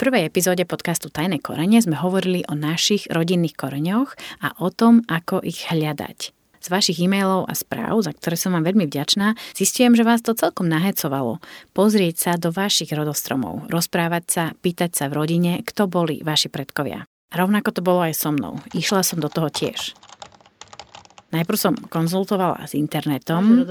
prvej epizóde podcastu Tajné korene sme hovorili o našich rodinných koreňoch a o tom, ako ich hľadať. Z vašich e-mailov a správ, za ktoré som vám veľmi vďačná, zistujem, že vás to celkom nahecovalo. Pozrieť sa do vašich rodostromov, rozprávať sa, pýtať sa v rodine, kto boli vaši predkovia. A rovnako to bolo aj so mnou. Išla som do toho tiež. Najprv som konzultovala s internetom.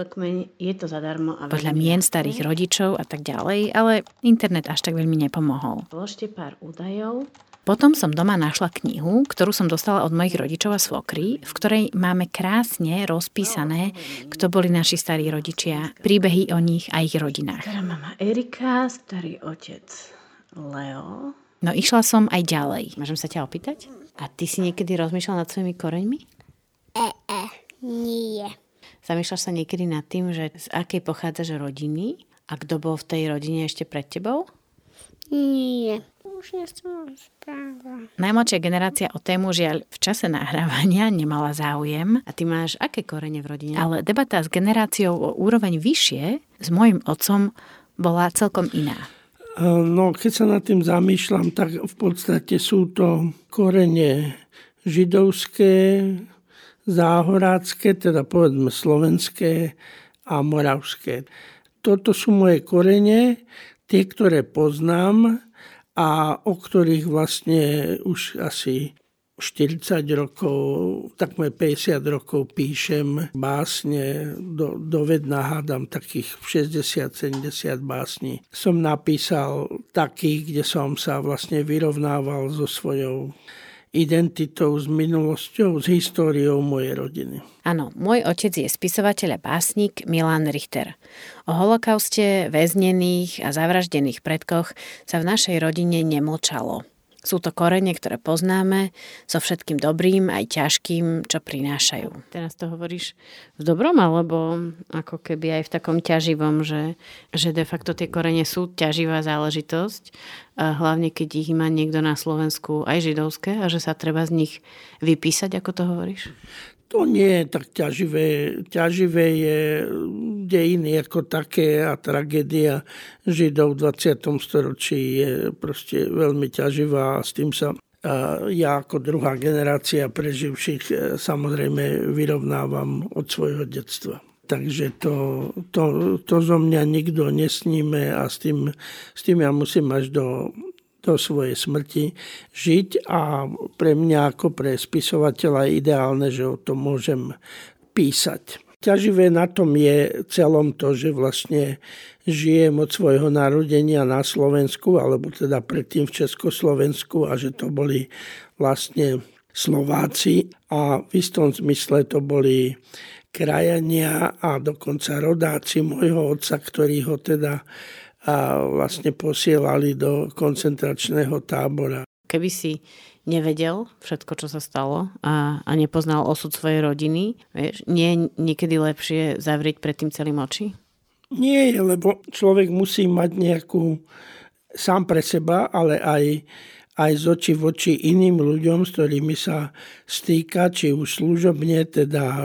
je to zadarmo. A podľa mien starých rodičov a tak ďalej, ale internet až tak veľmi nepomohol. Vložte pár údajov potom som doma našla knihu, ktorú som dostala od mojich rodičov a svokry, v ktorej máme krásne rozpísané, kto boli naši starí rodičia, príbehy o nich a ich rodinách. Stará mama Erika, starý otec Leo. No išla som aj ďalej. Môžem sa ťa opýtať? A ty si niekedy rozmýšľal nad svojimi koreňmi? E, e, nie. Zamýšľaš sa niekedy nad tým, že z akej pochádzaš rodiny a kto bol v tej rodine ešte pred tebou? Nie už nechcem rozprávať. Najmladšia generácia o tému žiaľ v čase nahrávania nemala záujem. A ty máš aké korene v rodine? Ale debata s generáciou o úroveň vyššie s môjim otcom bola celkom iná. No, keď sa nad tým zamýšľam, tak v podstate sú to korene židovské, záhorácké, teda povedzme slovenské a moravské. Toto sú moje korene, tie, ktoré poznám a o ktorých vlastne už asi 40 rokov, takmer 50 rokov píšem básne, do, dovedná hádam takých 60-70 básní. Som napísal takých, kde som sa vlastne vyrovnával so svojou identitou, s minulosťou, s históriou mojej rodiny. Áno, môj otec je spisovateľ a básnik Milan Richter. O holokauste, väznených a zavraždených predkoch sa v našej rodine nemlčalo. Sú to korene, ktoré poznáme, so všetkým dobrým aj ťažkým, čo prinášajú. Teraz to hovoríš v dobrom, alebo ako keby aj v takom ťaživom, že, že de facto tie korene sú ťaživá záležitosť, hlavne keď ich má niekto na Slovensku aj židovské a že sa treba z nich vypísať, ako to hovoríš? To nie je tak ťaživé. Ťaživé je dejiny ako také a tragédia Židov v 20. storočí je proste veľmi ťaživá a s tým sa ja ako druhá generácia preživších e, samozrejme vyrovnávam od svojho detstva. Takže to, to, to zo mňa nikto nesníme a s tým, s tým ja musím až do do svojej smrti žiť a pre mňa ako pre spisovateľa je ideálne, že o tom môžem písať. Ťaživé na tom je celom to, že vlastne žijem od svojho narodenia na Slovensku, alebo teda predtým v Československu a že to boli vlastne Slováci a v istom zmysle to boli krajania a dokonca rodáci môjho otca, ktorí ho teda a vlastne posielali do koncentračného tábora. Keby si nevedel všetko, čo sa stalo a, a nepoznal osud svojej rodiny, vieš, nie je niekedy lepšie zavrieť pred tým celým oči? Nie, lebo človek musí mať nejakú sám pre seba, ale aj aj z oči v oči iným ľuďom, s ktorými sa stýka, či už služobne, teda e,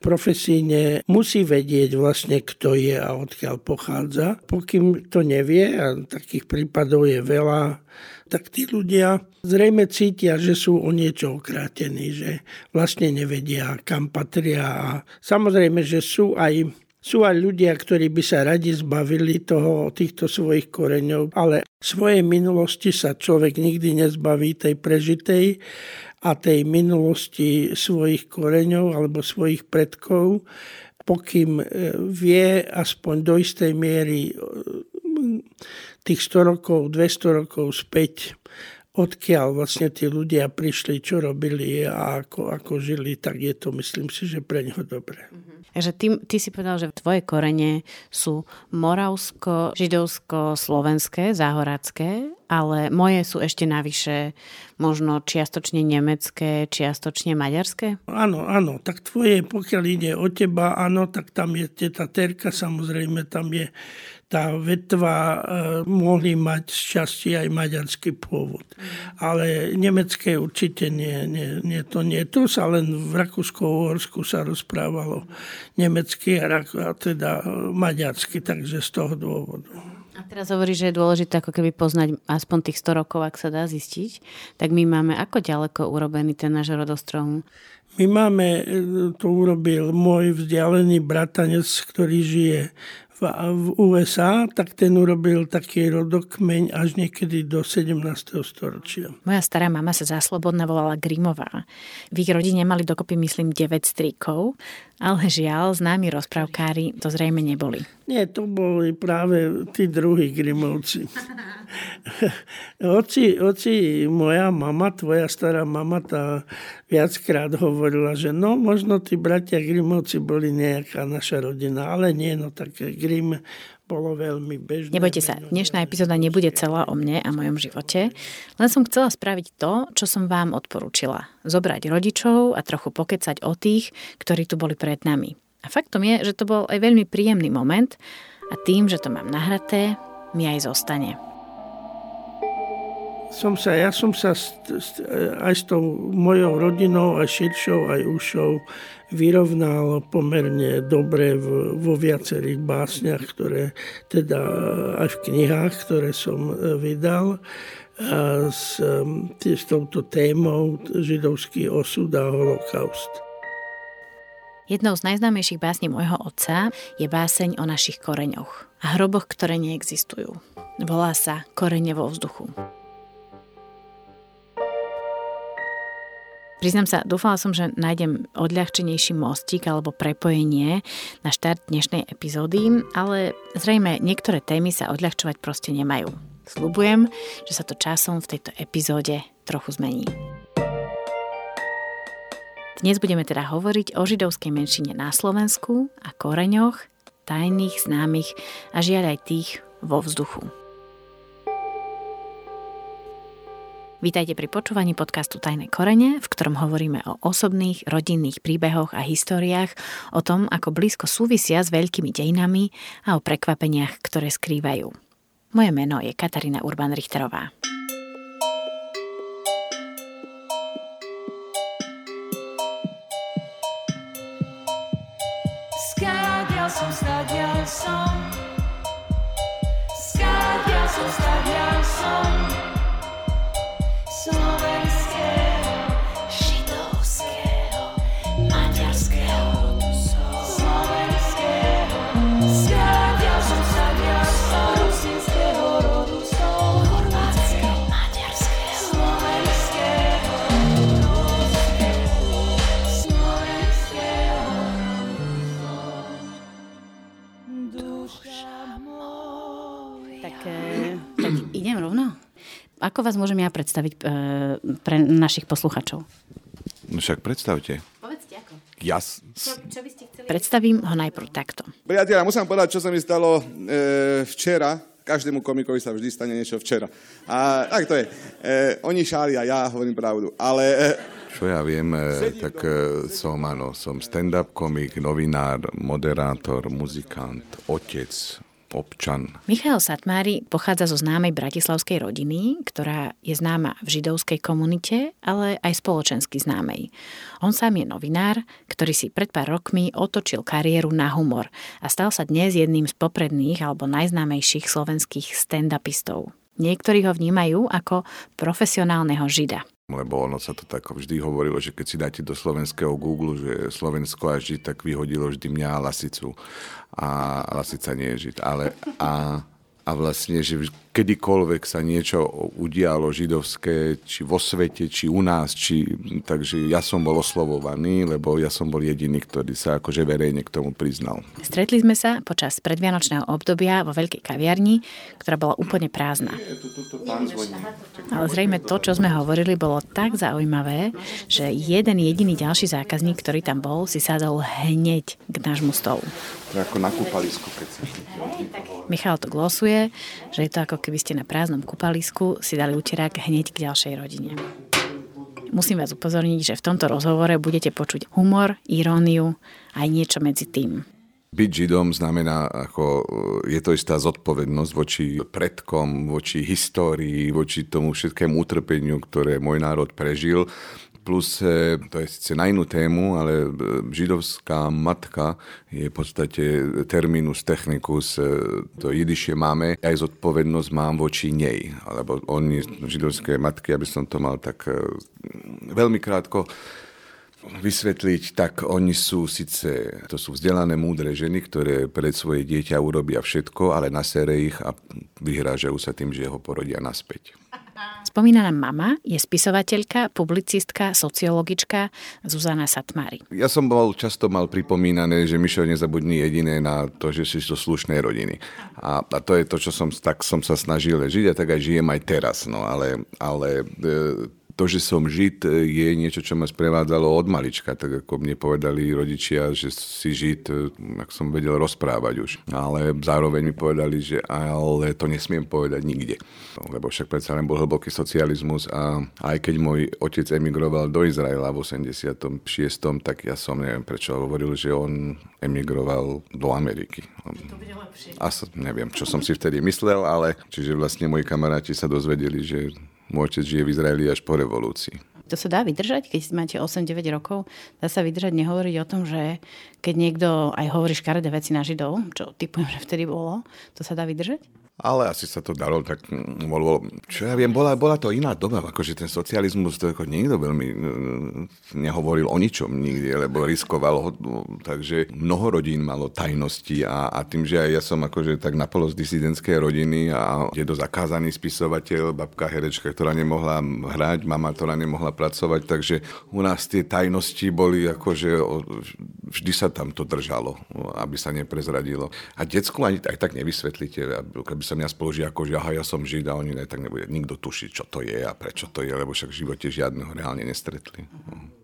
profesíne, musí vedieť vlastne, kto je a odkiaľ pochádza. Pokým to nevie, a takých prípadov je veľa, tak tí ľudia zrejme cítia, že sú o niečo okrátení, že vlastne nevedia, kam patria. A samozrejme, že sú aj sú aj ľudia, ktorí by sa radi zbavili toho, týchto svojich koreňov, ale svojej minulosti sa človek nikdy nezbaví tej prežitej a tej minulosti svojich koreňov alebo svojich predkov, pokým e, vie aspoň do istej miery e, tých 100 rokov, 200 rokov späť odkiaľ vlastne tí ľudia prišli, čo robili a ako, ako žili, tak je to, myslím si, že pre neho dobré. Takže ty, ty si povedal, že tvoje korene sú moravsko, židovsko, slovenské, záhoracké, ale moje sú ešte navyše možno čiastočne nemecké, čiastočne maďarské? Áno, áno, tak tvoje, pokiaľ ide o teba, áno, tak tam je teta Terka, samozrejme, tam je tá vetva e, mohli mať z časti aj maďarský pôvod. Ale nemecké určite nie, nie, nie, to nie. To sa len v Rakúsko-Uhorsku sa rozprávalo nemecky a, teda maďarsky, takže z toho dôvodu. A teraz hovorí, že je dôležité ako keby poznať aspoň tých 100 rokov, ak sa dá zistiť. Tak my máme ako ďaleko urobený ten náš rodostrom? My máme, e, to urobil môj vzdialený bratanec, ktorý žije v, v USA, tak ten urobil taký rodokmeň až niekedy do 17. storočia. Moja stará mama sa záslobodná volala Grimová. V ich rodine mali dokopy, myslím, 9 strýkov, ale žiaľ, známi rozprávkári to zrejme neboli. Nie, to boli práve tí druhí Grimovci. oci, oci, moja mama, tvoja stará mama, tá viackrát hovorila, že no, možno tí bratia Grimovci boli nejaká naša rodina, ale nie, no tak Grim bolo veľmi bežné. Nebojte sa, dnešná epizóda nebude celá o mne a mojom živote. Len som chcela spraviť to, čo som vám odporúčila. Zobrať rodičov a trochu pokecať o tých, ktorí tu boli pred nami. A faktom je, že to bol aj veľmi príjemný moment a tým, že to mám nahraté, mi aj zostane som sa, ja som sa aj s tou mojou rodinou, aj širšou, aj ušou vyrovnal pomerne dobre vo viacerých básniach, ktoré teda aj v knihách, ktoré som e, vydal s, s touto témou židovský osud a holokaust. Jednou z najznámejších básní môjho otca je báseň o našich koreňoch a hroboch, ktoré neexistujú. Volá sa Korene vo vzduchu. Priznám sa, dúfala som, že nájdem odľahčenejší mostík alebo prepojenie na štart dnešnej epizódy, ale zrejme niektoré témy sa odľahčovať proste nemajú. Sľubujem, že sa to časom v tejto epizóde trochu zmení. Dnes budeme teda hovoriť o židovskej menšine na Slovensku a koreňoch, tajných, známych a žiaľ aj tých vo vzduchu. Vítajte pri počúvaní podcastu Tajné korene, v ktorom hovoríme o osobných, rodinných príbehoch a históriách, o tom, ako blízko súvisia s veľkými dejinami a o prekvapeniach, ktoré skrývajú. Moje meno je Katarína Urban-Richterová. Ako vás môžem ja predstaviť e, pre našich posluchačov? No však predstavte. Povedzte ako. Ja... Čo, čo by ste chceli? Predstavím ho najprv takto. Priatelia, musím povedať, čo sa mi stalo e, včera. Každému komikovi sa vždy stane niečo včera. A tak to je. E, oni šáli a ja hovorím pravdu. Ale... E, čo ja viem, e, tak e, som, áno, som stand-up komik, novinár, moderátor, muzikant, otec, občan. Michal Satmári pochádza zo známej bratislavskej rodiny, ktorá je známa v židovskej komunite, ale aj spoločensky známej. On sám je novinár, ktorý si pred pár rokmi otočil kariéru na humor a stal sa dnes jedným z popredných alebo najznámejších slovenských stand-upistov. Niektorí ho vnímajú ako profesionálneho žida lebo ono sa to tak vždy hovorilo, že keď si dáte do slovenského Google, že Slovensko a Žid, tak vyhodilo vždy mňa a Lasicu. A Lasica nie je Žid. Ale a, a vlastne, že kedykoľvek sa niečo udialo židovské, či vo svete, či u nás, či, takže ja som bol oslovovaný, lebo ja som bol jediný, ktorý sa akože verejne k tomu priznal. Stretli sme sa počas predvianočného obdobia vo veľkej kaviarni, ktorá bola úplne prázdna. Ale zrejme to, čo sme hovorili, bolo tak zaujímavé, že jeden jediný ďalší zákazník, ktorý tam bol, si sadol hneď k nášmu stolu. To je ako na kúpalisku, keď sa... Michal to glosuje, že je to ako keby ste na prázdnom kúpalisku si dali uterák hneď k ďalšej rodine. Musím vás upozorniť, že v tomto rozhovore budete počuť humor, iróniu aj niečo medzi tým. Byť Židom znamená, ako je to istá zodpovednosť voči predkom, voči histórii, voči tomu všetkému utrpeniu, ktoré môj národ prežil plus e, to je síce na inú tému, ale e, židovská matka je v podstate terminus technicus, e, to jidišie máme, aj zodpovednosť mám voči nej, alebo oni, židovské matky, aby som to mal tak veľmi krátko, vysvetliť, tak oni sú síce, to sú vzdelané, múdre ženy, ktoré pred svoje dieťa urobia všetko, ale nasere ich a vyhrážajú sa tým, že ho porodia naspäť. Spomínaná mama je spisovateľka, publicistka, sociologička Zuzana Satmári. Ja som bol často mal pripomínané, že Mišo nezabudní jediné na to, že si to slušné rodiny. A, a to je to, čo som, tak som sa snažil žiť a tak aj žijem aj teraz. No, ale, ale e, to, že som žid, je niečo, čo ma sprevádzalo od malička, tak ako mne povedali rodičia, že si žid, ak som vedel rozprávať už. Ale zároveň mi povedali, že ale to nesmiem povedať nikde. Lebo však predsa len bol hlboký socializmus a aj keď môj otec emigroval do Izraela v 86., tak ja som neviem prečo hovoril, že on emigroval do Ameriky. Asi neviem, čo som si vtedy myslel, ale čiže vlastne moji kamaráti sa dozvedeli, že môj otec žije v Izraeli až po revolúcii. To sa dá vydržať, keď máte 8-9 rokov? Dá sa vydržať nehovoriť o tom, že keď niekto aj hovorí škaredé veci na Židov, čo typujem, že vtedy bolo, to sa dá vydržať? Ale asi sa to dalo, tak mm, bolo, čo ja viem, bola, bola to iná doba, akože ten socializmus, to ako nikto veľmi mm, nehovoril o ničom nikdy, lebo riskoval ho, no, takže mnoho rodín malo tajnosti a, a tým, že aj ja som akože tak napolo z disidentskej rodiny a je to zakázaný spisovateľ, babka herečka, ktorá nemohla hrať, mama, ktorá nemohla pracovať, takže u nás tie tajnosti boli akože vždy sa tam to držalo, aby sa neprezradilo. A decku ani aj tak nevysvetlíte, aby sa mňa spolužiakov, že aha, ja som žid a oni ne, tak nebude nikto tušiť, čo to je a prečo to je, lebo však v živote žiadneho reálne nestretli.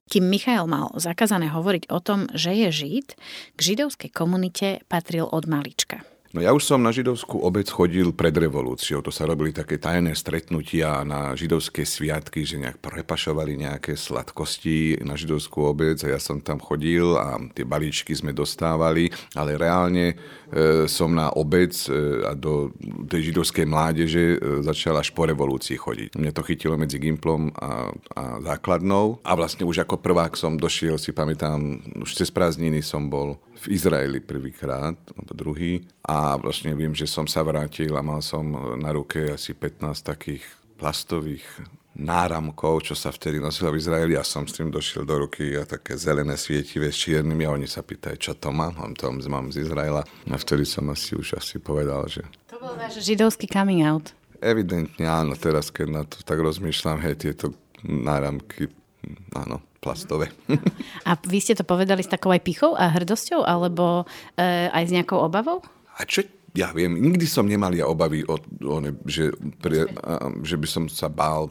Kým Michail mal zakázané hovoriť o tom, že je žid, k židovskej komunite patril od malička. No ja už som na židovskú obec chodil pred revolúciou. To sa robili také tajné stretnutia na židovské sviatky, že nejak prepašovali nejaké sladkosti na židovskú obec a ja som tam chodil a tie balíčky sme dostávali, ale reálne som na obec e, a do tej židovskej mládeže e, začal až po revolúcii chodiť. Mne to chytilo medzi Gimplom a, a základnou a vlastne už ako prvák som došiel, si pamätám, už cez prázdniny som bol v Izraeli prvýkrát, alebo druhý. A vlastne viem, že som sa vrátil a mal som na ruke asi 15 takých plastových náramkov, čo sa vtedy nosilo v Izraeli. Ja som s tým došiel do ruky a také zelené svietivé s čiernymi a oni sa pýtajú, čo to mám. Mám to mám z Izraela. A vtedy som asi už asi povedal, že... To bol váš židovský coming out. Evidentne áno, teraz keď na to tak rozmýšľam, hej, tieto náramky, áno, plastové. A vy ste to povedali s takou aj pichou a hrdosťou, alebo e, aj s nejakou obavou? A čo ja viem, nikdy som nemal ja obavy, o, o že, pre, a, že by som sa bál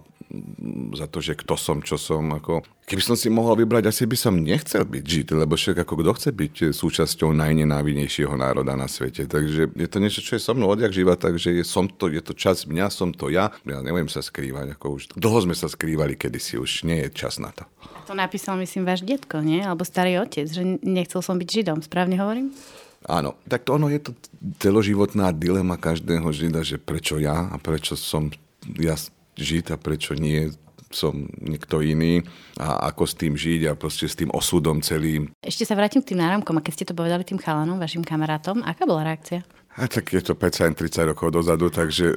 za to, že kto som, čo som. Ako... Keby som si mohol vybrať, asi by som nechcel byť žid, lebo však ako kto chce byť súčasťou najnenávidnejšieho národa na svete. Takže je to niečo, čo je so mnou odjak živa, takže je, som to, je to čas mňa, som to ja. Ja neviem sa skrývať, ako už dlho sme sa skrývali kedysi, už nie je čas na to. To napísal, myslím, váš detko, nie? Alebo starý otec, že nechcel som byť židom, správne hovorím? Áno, tak to ono je to celoživotná dilema každého žida, že prečo ja a prečo som ja žid a prečo nie som niekto iný a ako s tým žiť a proste s tým osudom celým. Ešte sa vrátim k tým náramkom a keď ste to povedali tým chalanom, vašim kamarátom, aká bola reakcia? A tak je to 5 30 rokov dozadu, takže uh,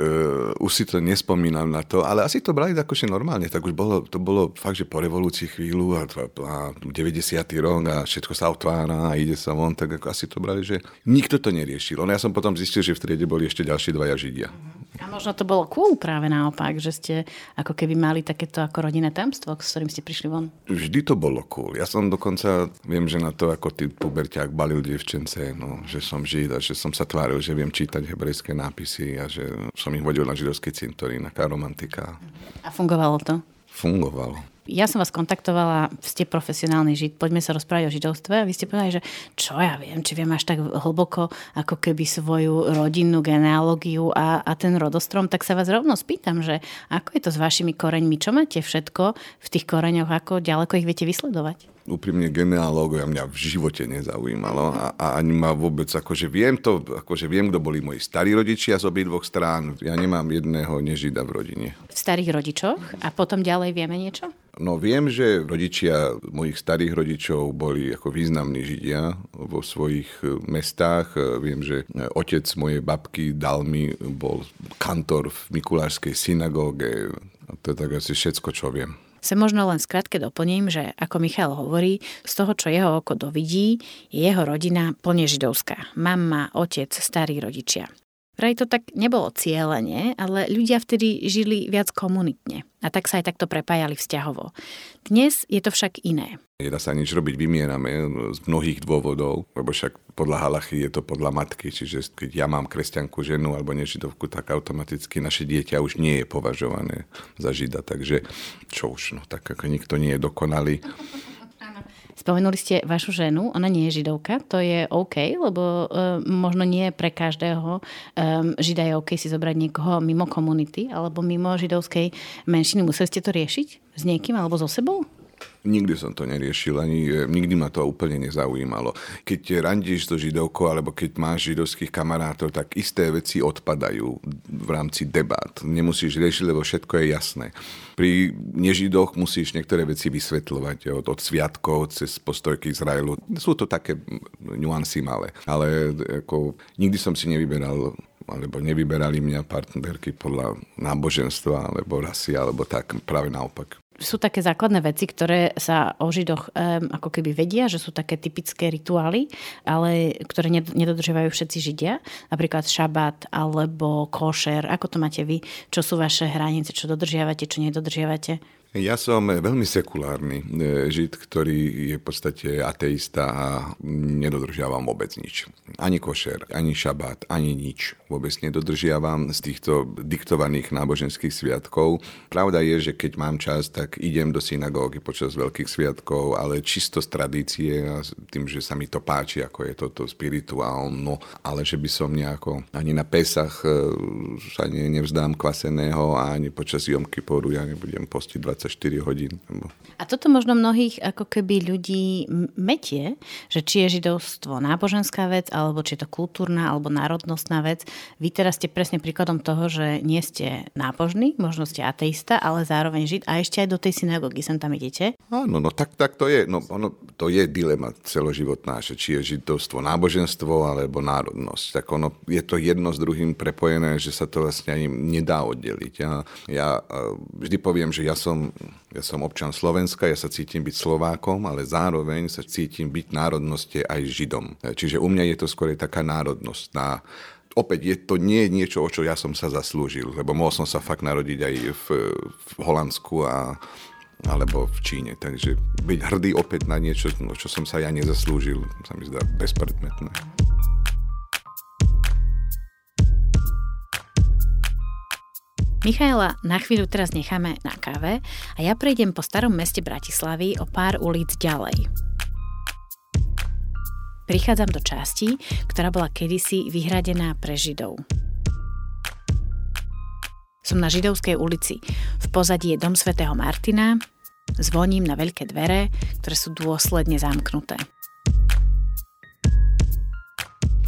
už si to nespomínam na to, ale asi to brali akože normálne, tak už bolo, to bolo fakt, že po revolúcii chvíľu a, a 90. rok a všetko sa otvára a ide sa von, tak ako asi to brali, že nikto to neriešil. No ja som potom zistil, že v triede boli ešte ďalší dvaja Židia. A možno to bolo cool práve naopak, že ste ako keby mali takéto ako rodinné tamstvo, s ktorým ste prišli von. Vždy to bolo cool. Ja som dokonca, viem, že na to, ako ty puberťák balil dievčence, no, že som žid a že som sa tváril, že viem čítať hebrejské nápisy a že som ich vodil na židovský cintorín, aká romantika. A fungovalo to? Fungovalo. Ja som vás kontaktovala, ste profesionálny žid, poďme sa rozprávať o židovstve. A vy ste povedali, že čo ja viem, či viem až tak hlboko, ako keby svoju rodinnú genealógiu a, a ten rodostrom, tak sa vás rovno spýtam, že ako je to s vašimi koreňmi, čo máte všetko v tých koreňoch, ako ďaleko ich viete vysledovať? Úprimne genealógovia mňa v živote nezaujímalo a, a ani ma vôbec, akože viem to, akože viem, kto boli moji starí rodičia z obidvoch strán. Ja nemám jedného nežida v rodine. V starých rodičoch a potom ďalej vieme niečo? No viem, že rodičia mojich starých rodičov boli ako významní židia vo svojich e, mestách. E, viem, že otec mojej babky dal mi, bol kantor v Mikulášskej synagóge. To je tak asi všetko, čo viem. Sa možno len skrátke doplním, že ako Michal hovorí, z toho, čo jeho oko dovidí, je jeho rodina plne židovská. Mama, otec, starí rodičia. Vraj to tak nebolo cieľenie, ale ľudia vtedy žili viac komunitne a tak sa aj takto prepájali vzťahovo. Dnes je to však iné. Nedá sa nič robiť, vymierame z mnohých dôvodov, lebo však podľa halachy je to podľa matky, čiže keď ja mám kresťanku ženu alebo nežidovku, tak automaticky naše dieťa už nie je považované za žida, takže čo už, no tak ako nikto nie je dokonalý. Spomenuli ste vašu ženu, ona nie je židovka, to je OK, lebo uh, možno nie pre každého um, žida je OK si zobrať niekoho mimo komunity alebo mimo židovskej menšiny. Museli ste to riešiť s niekým alebo so sebou? Nikdy som to neriešil, ani e, nikdy ma to úplne nezaujímalo. Keď randíš so židovkou, alebo keď máš židovských kamarátov, tak isté veci odpadajú v rámci debát. Nemusíš riešiť, lebo všetko je jasné. Pri nežidoch musíš niektoré veci vysvetľovať, od, od sviatkov cez postojky Izraelu. Sú to také nuancy malé. Ale ako, nikdy som si nevyberal alebo nevyberali mňa partnerky podľa náboženstva, alebo rasy, alebo tak, práve naopak sú také základné veci, ktoré sa o Židoch um, ako keby vedia, že sú také typické rituály, ale ktoré nedodržiavajú všetci Židia. Napríklad šabát alebo košer. Ako to máte vy? Čo sú vaše hranice? Čo dodržiavate? Čo nedodržiavate? Ja som veľmi sekulárny e, žid, ktorý je v podstate ateista a nedodržiavam vôbec nič. Ani košer, ani šabát, ani nič. Vôbec nedodržiavam z týchto diktovaných náboženských sviatkov. Pravda je, že keď mám čas, tak idem do synagógy počas veľkých sviatkov, ale čisto z tradície a tým, že sa mi to páči, ako je toto spirituálno, ale že by som nejako ani na Pesach e, sa nevzdám kvaseného a ani počas Jom Kiporu ja nebudem postiť 20 24 hodín. A toto možno mnohých ako keby ľudí metie, že či je židovstvo náboženská vec, alebo či je to kultúrna alebo národnostná vec. Vy teraz ste presne príkladom toho, že nie ste nábožní, možno ste ateista, ale zároveň žid a ešte aj do tej synagógy sem tam idete. Áno, no tak, tak to je. No, ono, to je dilema celoživotná, že či je židovstvo náboženstvo alebo národnosť. Tak ono je to jedno s druhým prepojené, že sa to vlastne ani nedá oddeliť. Ja, ja vždy poviem, že ja som ja som občan Slovenska, ja sa cítim byť Slovákom, ale zároveň sa cítim byť národnosti aj Židom. Čiže u mňa je to skôr taká národnosť. Na, opäť je to nie niečo, o čo ja som sa zaslúžil, lebo mohol som sa fakt narodiť aj v, v Holandsku a alebo v Číne. Takže byť hrdý opäť na niečo, no, čo som sa ja nezaslúžil, sa mi zdá bezpredmetné. Michaela na chvíľu teraz necháme na káve a ja prejdem po starom meste Bratislavy o pár ulic ďalej. Prichádzam do časti, ktorá bola kedysi vyhradená pre Židov. Som na Židovskej ulici. V pozadí je dom svätého Martina. Zvoním na veľké dvere, ktoré sú dôsledne zamknuté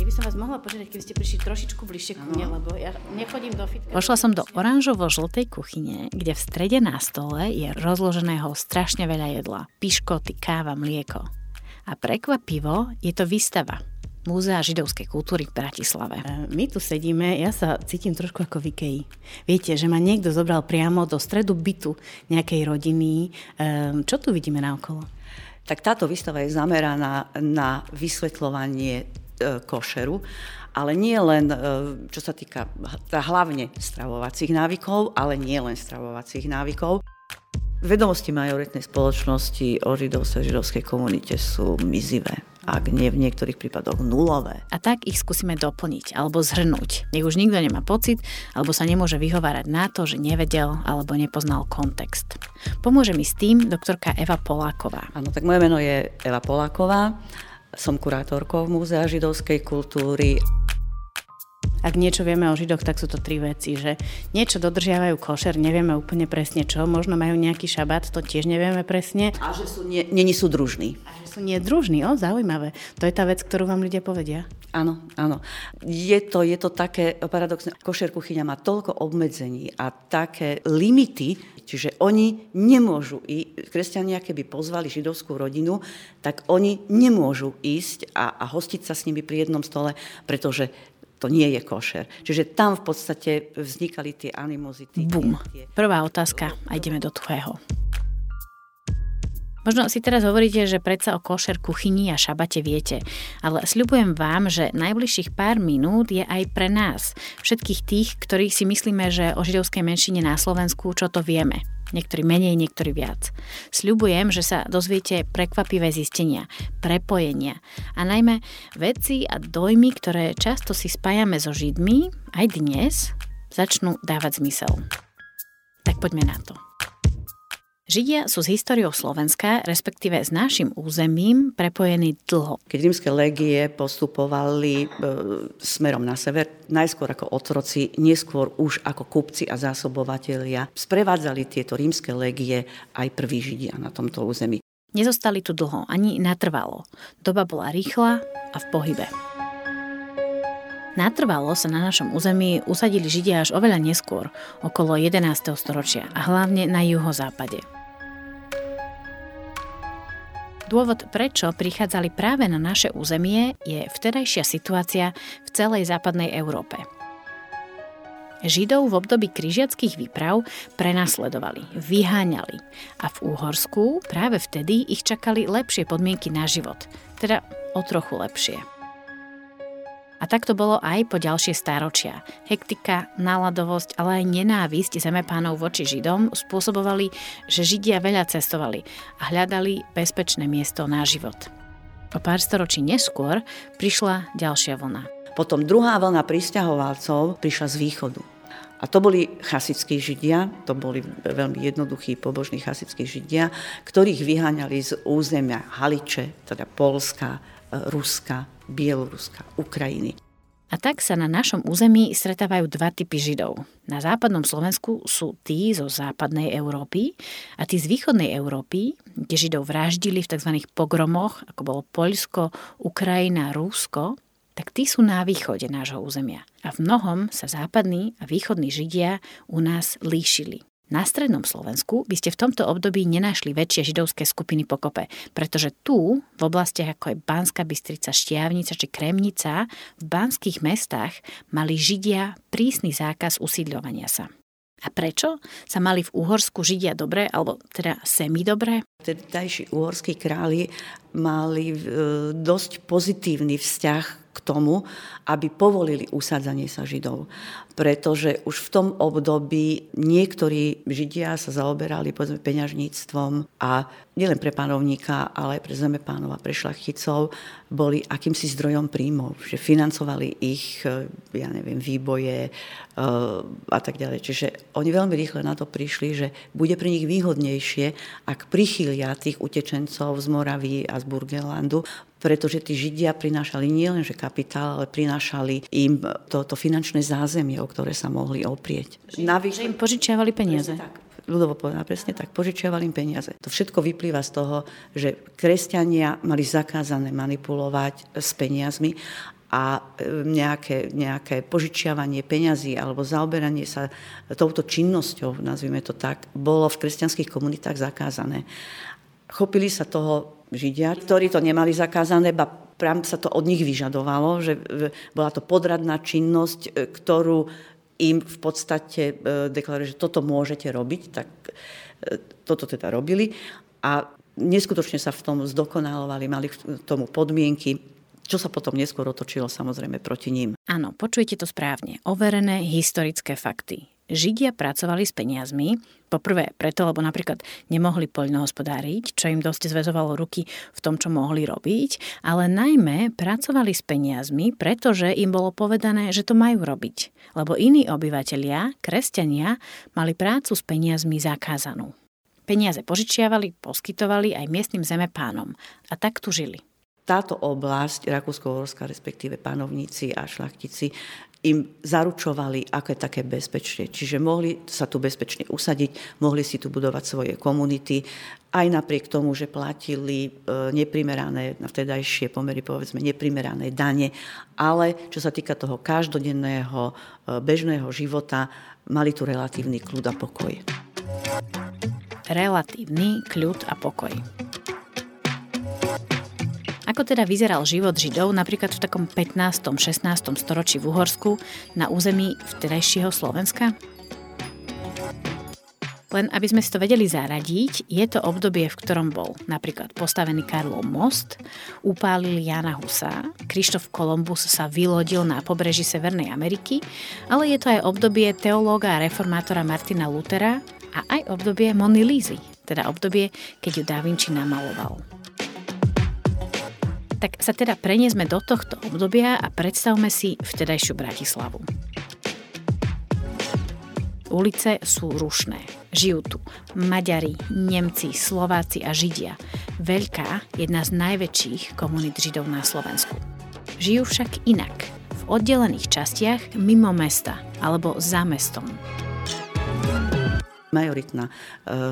by som vás mohla požiadať, keby ste prišli trošičku bližšie ku mne, lebo ja nechodím do fitka. Pošla som do oranžovo-žltej kuchyne, kde v strede na stole je rozloženého strašne veľa jedla. Piškoty, káva, mlieko. A prekvapivo je to výstava. Múzea židovskej kultúry v Bratislave. E, my tu sedíme, ja sa cítim trošku ako v Ikei. Viete, že ma niekto zobral priamo do stredu bytu nejakej rodiny. E, čo tu vidíme naokolo? Tak táto výstava je zameraná na vysvetľovanie košeru, ale nie len, e, čo sa týka hlavne stravovacích návykov, ale nie len stravovacích návykov. Vedomosti majoritnej spoločnosti o židovstve a židovskej komunite sú mizivé ak nie v niektorých prípadoch nulové. A tak ich skúsime doplniť alebo zhrnúť. Nech už nikto nemá pocit alebo sa nemôže vyhovárať na to, že nevedel alebo nepoznal kontext. Pomôže mi s tým doktorka Eva Poláková. Áno, tak moje meno je Eva Poláková som kurátorkou Múzea židovskej kultúry. Ak niečo vieme o Židoch, tak sú to tri veci, že niečo dodržiavajú košer, nevieme úplne presne čo, možno majú nejaký šabát, to tiež nevieme presne. A že sú nie, není sú družní. A že sú nie družní, o, zaujímavé. To je tá vec, ktorú vám ľudia povedia. Áno, áno. Je to, je to také paradoxné. Košer kuchyňa má toľko obmedzení a také limity, čiže oni nemôžu, ísť, kresťania keby pozvali židovskú rodinu, tak oni nemôžu ísť a, a hostiť sa s nimi pri jednom stole, pretože to nie je košer. Čiže tam v podstate vznikali tie animozity. Bum. Prvá otázka a ideme do tvojho. Možno si teraz hovoríte, že predsa o košer kuchyni a šabate viete, ale sľubujem vám, že najbližších pár minút je aj pre nás, všetkých tých, ktorí si myslíme, že o židovskej menšine na Slovensku čo to vieme. Niektorí menej, niektorí viac. Sľubujem, že sa dozviete prekvapivé zistenia, prepojenia a najmä veci a dojmy, ktoré často si spájame so Židmi, aj dnes, začnú dávať zmysel. Tak poďme na to. Židia sú s históriou Slovenska, respektíve s našim územím, prepojení dlho. Keď rímske legie postupovali e, smerom na sever, najskôr ako otroci, neskôr už ako kupci a zásobovatelia, sprevádzali tieto rímske legie aj prví Židia na tomto území. Nezostali tu dlho, ani natrvalo. Doba bola rýchla a v pohybe. Natrvalo sa na našom území usadili Židia až oveľa neskôr, okolo 11. storočia a hlavne na juhozápade. Dôvod, prečo prichádzali práve na naše územie, je vtedajšia situácia v celej západnej Európe. Židov v období križiackých výprav prenasledovali, vyháňali a v Úhorsku práve vtedy ich čakali lepšie podmienky na život, teda o trochu lepšie. A tak to bolo aj po ďalšie stáročia. Hektika, náladovosť, ale aj nenávisť zemepánov voči Židom spôsobovali, že Židia veľa cestovali a hľadali bezpečné miesto na život. O pár storočí neskôr prišla ďalšia vlna. Potom druhá vlna pristahovalcov prišla z východu. A to boli chasickí židia, to boli veľmi jednoduchí pobožní chasickí židia, ktorých vyháňali z územia Haliče, teda Polska, Ruska, Bieloruska, Ukrajiny. A tak sa na našom území stretávajú dva typy Židov. Na západnom Slovensku sú tí zo západnej Európy a tí z východnej Európy, kde Židov vraždili v tzv. pogromoch, ako bolo Poľsko, Ukrajina, Rúsko, tak tí sú na východe nášho územia. A v mnohom sa západní a východní Židia u nás líšili. Na strednom Slovensku by ste v tomto období nenašli väčšie židovské skupiny pokope, pretože tu, v oblastiach ako je Banská Bystrica, Štiavnica či Kremnica, v banských mestách mali Židia prísny zákaz usídľovania sa. A prečo sa mali v Uhorsku Židia dobre, alebo teda semi dobre? Tedajší uhorskí králi mali e, dosť pozitívny vzťah k tomu, aby povolili usádzanie sa Židov. Pretože už v tom období niektorí Židia sa zaoberali povedzme, peňažníctvom a nielen pre panovníka, ale aj pre zemepánov a pre šlachticov boli akýmsi zdrojom príjmov, že financovali ich, e, ja neviem, výboje e, a tak ďalej. Čiže oni veľmi rýchle na to prišli, že bude pre nich výhodnejšie, ak prichýlia tých utečencov z Moravy a z Burgenlandu, pretože tí Židia prinášali nielenže kapitál, ale prinášali im to, to finančné zázemie, ktoré sa mohli oprieť. Navyše, že im požičiavali peniaze. Tak, ľudovo povedané, presne tak, požičiavali im peniaze. To všetko vyplýva z toho, že kresťania mali zakázané manipulovať s peniazmi a e, nejaké, nejaké požičiavanie peňazí alebo zaoberanie sa touto činnosťou, nazvime to tak, bolo v kresťanských komunitách zakázané. Chopili sa toho Židia, ktorí to nemali zakázané, ba prám sa to od nich vyžadovalo, že bola to podradná činnosť, e, ktorú im v podstate e, deklaruje, že toto môžete robiť, tak e, toto teda robili a neskutočne sa v tom zdokonalovali, mali k tomu podmienky, čo sa potom neskôr otočilo samozrejme proti ním. Áno, počujete to správne. Overené historické fakty. Židia pracovali s peniazmi, poprvé preto, lebo napríklad nemohli poľnohospodáriť, čo im dosť zväzovalo ruky v tom, čo mohli robiť, ale najmä pracovali s peniazmi, pretože im bolo povedané, že to majú robiť. Lebo iní obyvatelia, kresťania, mali prácu s peniazmi zakázanú. Peniaze požičiavali, poskytovali aj miestnym zemepánom a tak tu žili táto oblasť, Rakúsko-Horská, respektíve panovníci a šlachtici, im zaručovali, ako také bezpečie. Čiže mohli sa tu bezpečne usadiť, mohli si tu budovať svoje komunity aj napriek tomu, že platili e, neprimerané, na vtedajšie pomery povedzme neprimerané dane, ale čo sa týka toho každodenného, e, bežného života, mali tu relatívny kľud a pokoj. Relatívny kľud a pokoj. Ako teda vyzeral život Židov napríklad v takom 15. 16. storočí v Uhorsku na území vtedajšieho Slovenska? Len aby sme si to vedeli zaradiť, je to obdobie, v ktorom bol napríklad postavený Karlov most, upálili Jana Husa, Krištof Kolumbus sa vylodil na pobreží Severnej Ameriky, ale je to aj obdobie teológa a reformátora Martina Lutera a aj obdobie Mony teda obdobie, keď ju Da Vinci namaloval. Tak sa teda preniesme do tohto obdobia a predstavme si vtedajšiu Bratislavu. Ulice sú rušné, Žijú tu Maďari, Nemci, Slováci a Židia. Veľká, jedna z najväčších komunít Židov na Slovensku. Žijú však inak, v oddelených častiach mimo mesta alebo za mestom majoritná e,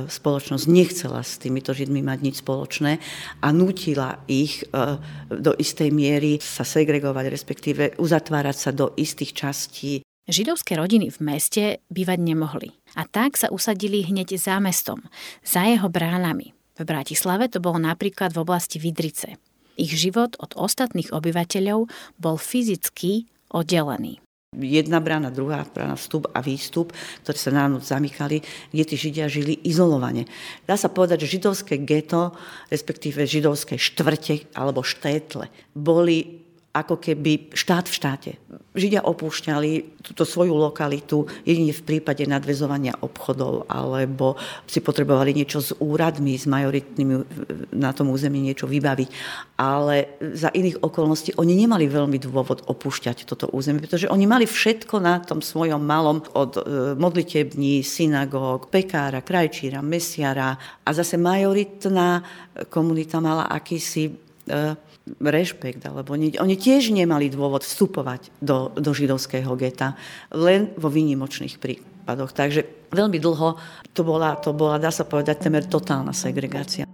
spoločnosť nechcela s týmito Židmi mať nič spoločné a nutila ich e, do istej miery sa segregovať, respektíve uzatvárať sa do istých častí Židovské rodiny v meste bývať nemohli a tak sa usadili hneď za mestom, za jeho bránami. V Bratislave to bolo napríklad v oblasti Vidrice. Ich život od ostatných obyvateľov bol fyzicky oddelený. Jedna brána, druhá brána, vstup a výstup, ktoré sa na noc zamykali, kde tí Židia žili izolovane. Dá sa povedať, že židovské geto, respektíve židovské štvrte alebo štétle, boli ako keby štát v štáte. Židia opúšťali túto svoju lokalitu jedine v prípade nadvezovania obchodov alebo si potrebovali niečo s úradmi, s majoritnými na tom území niečo vybaviť. Ale za iných okolností oni nemali veľmi dôvod opúšťať toto územie, pretože oni mali všetko na tom svojom malom od e, modlitební, synagóg, pekára, krajčíra, mesiara a zase majoritná komunita mala akýsi e, rešpekt, alebo oni, oni tiež nemali dôvod vstupovať do, do židovského geta, len vo výnimočných prípadoch. Takže veľmi dlho to bola, to bola, dá sa povedať, temer totálna segregácia.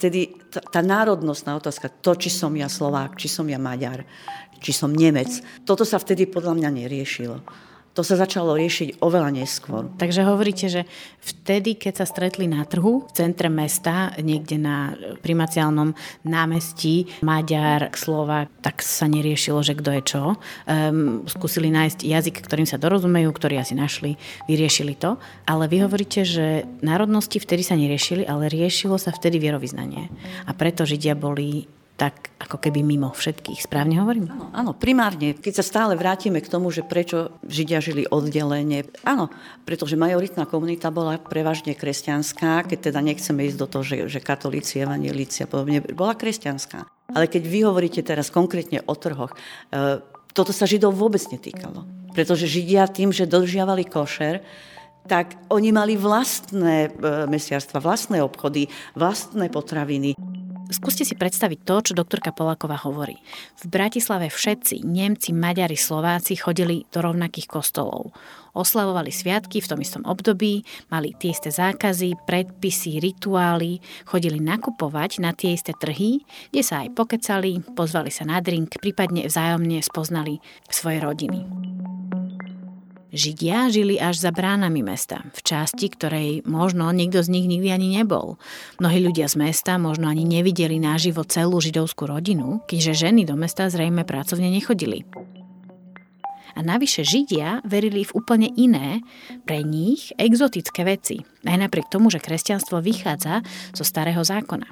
Vtedy tá, tá národnostná otázka, to, či som ja Slovák, či som ja Maďar, či som Nemec, toto sa vtedy podľa mňa neriešilo to sa začalo riešiť oveľa neskôr. Takže hovoríte, že vtedy, keď sa stretli na trhu, v centre mesta, niekde na primaciálnom námestí, Maďar, Slovak, tak sa neriešilo, že kto je čo. Um, skúsili nájsť jazyk, ktorým sa dorozumejú, ktorý asi našli, vyriešili to. Ale vy hovoríte, že národnosti vtedy sa neriešili, ale riešilo sa vtedy vierovýznanie. A preto Židia boli tak ako keby mimo všetkých. Správne hovorím? Áno, áno, primárne. Keď sa stále vrátime k tomu, že prečo Židia žili oddelenie. Áno, pretože majoritná komunita bola prevažne kresťanská, keď teda nechceme ísť do toho, že, že katolíci, evangelíci a podobne, bola kresťanská. Ale keď vy hovoríte teraz konkrétne o trhoch, e, toto sa Židov vôbec netýkalo. Pretože Židia tým, že dodržiavali košer, tak oni mali vlastné e, mesiarstva, vlastné obchody, vlastné potraviny. Skúste si predstaviť to, čo doktorka Poláková hovorí. V Bratislave všetci, Nemci, Maďari, Slováci chodili do rovnakých kostolov. Oslavovali sviatky v tom istom období, mali tie isté zákazy, predpisy, rituály, chodili nakupovať na tie isté trhy, kde sa aj pokecali, pozvali sa na drink, prípadne vzájomne spoznali svoje rodiny. Židia žili až za bránami mesta, v časti, ktorej možno nikto z nich nikdy ani nebol. Mnohí ľudia z mesta možno ani nevideli naživo celú židovskú rodinu, keďže ženy do mesta zrejme pracovne nechodili. A navyše Židia verili v úplne iné, pre nich exotické veci, aj napriek tomu, že kresťanstvo vychádza zo starého zákona.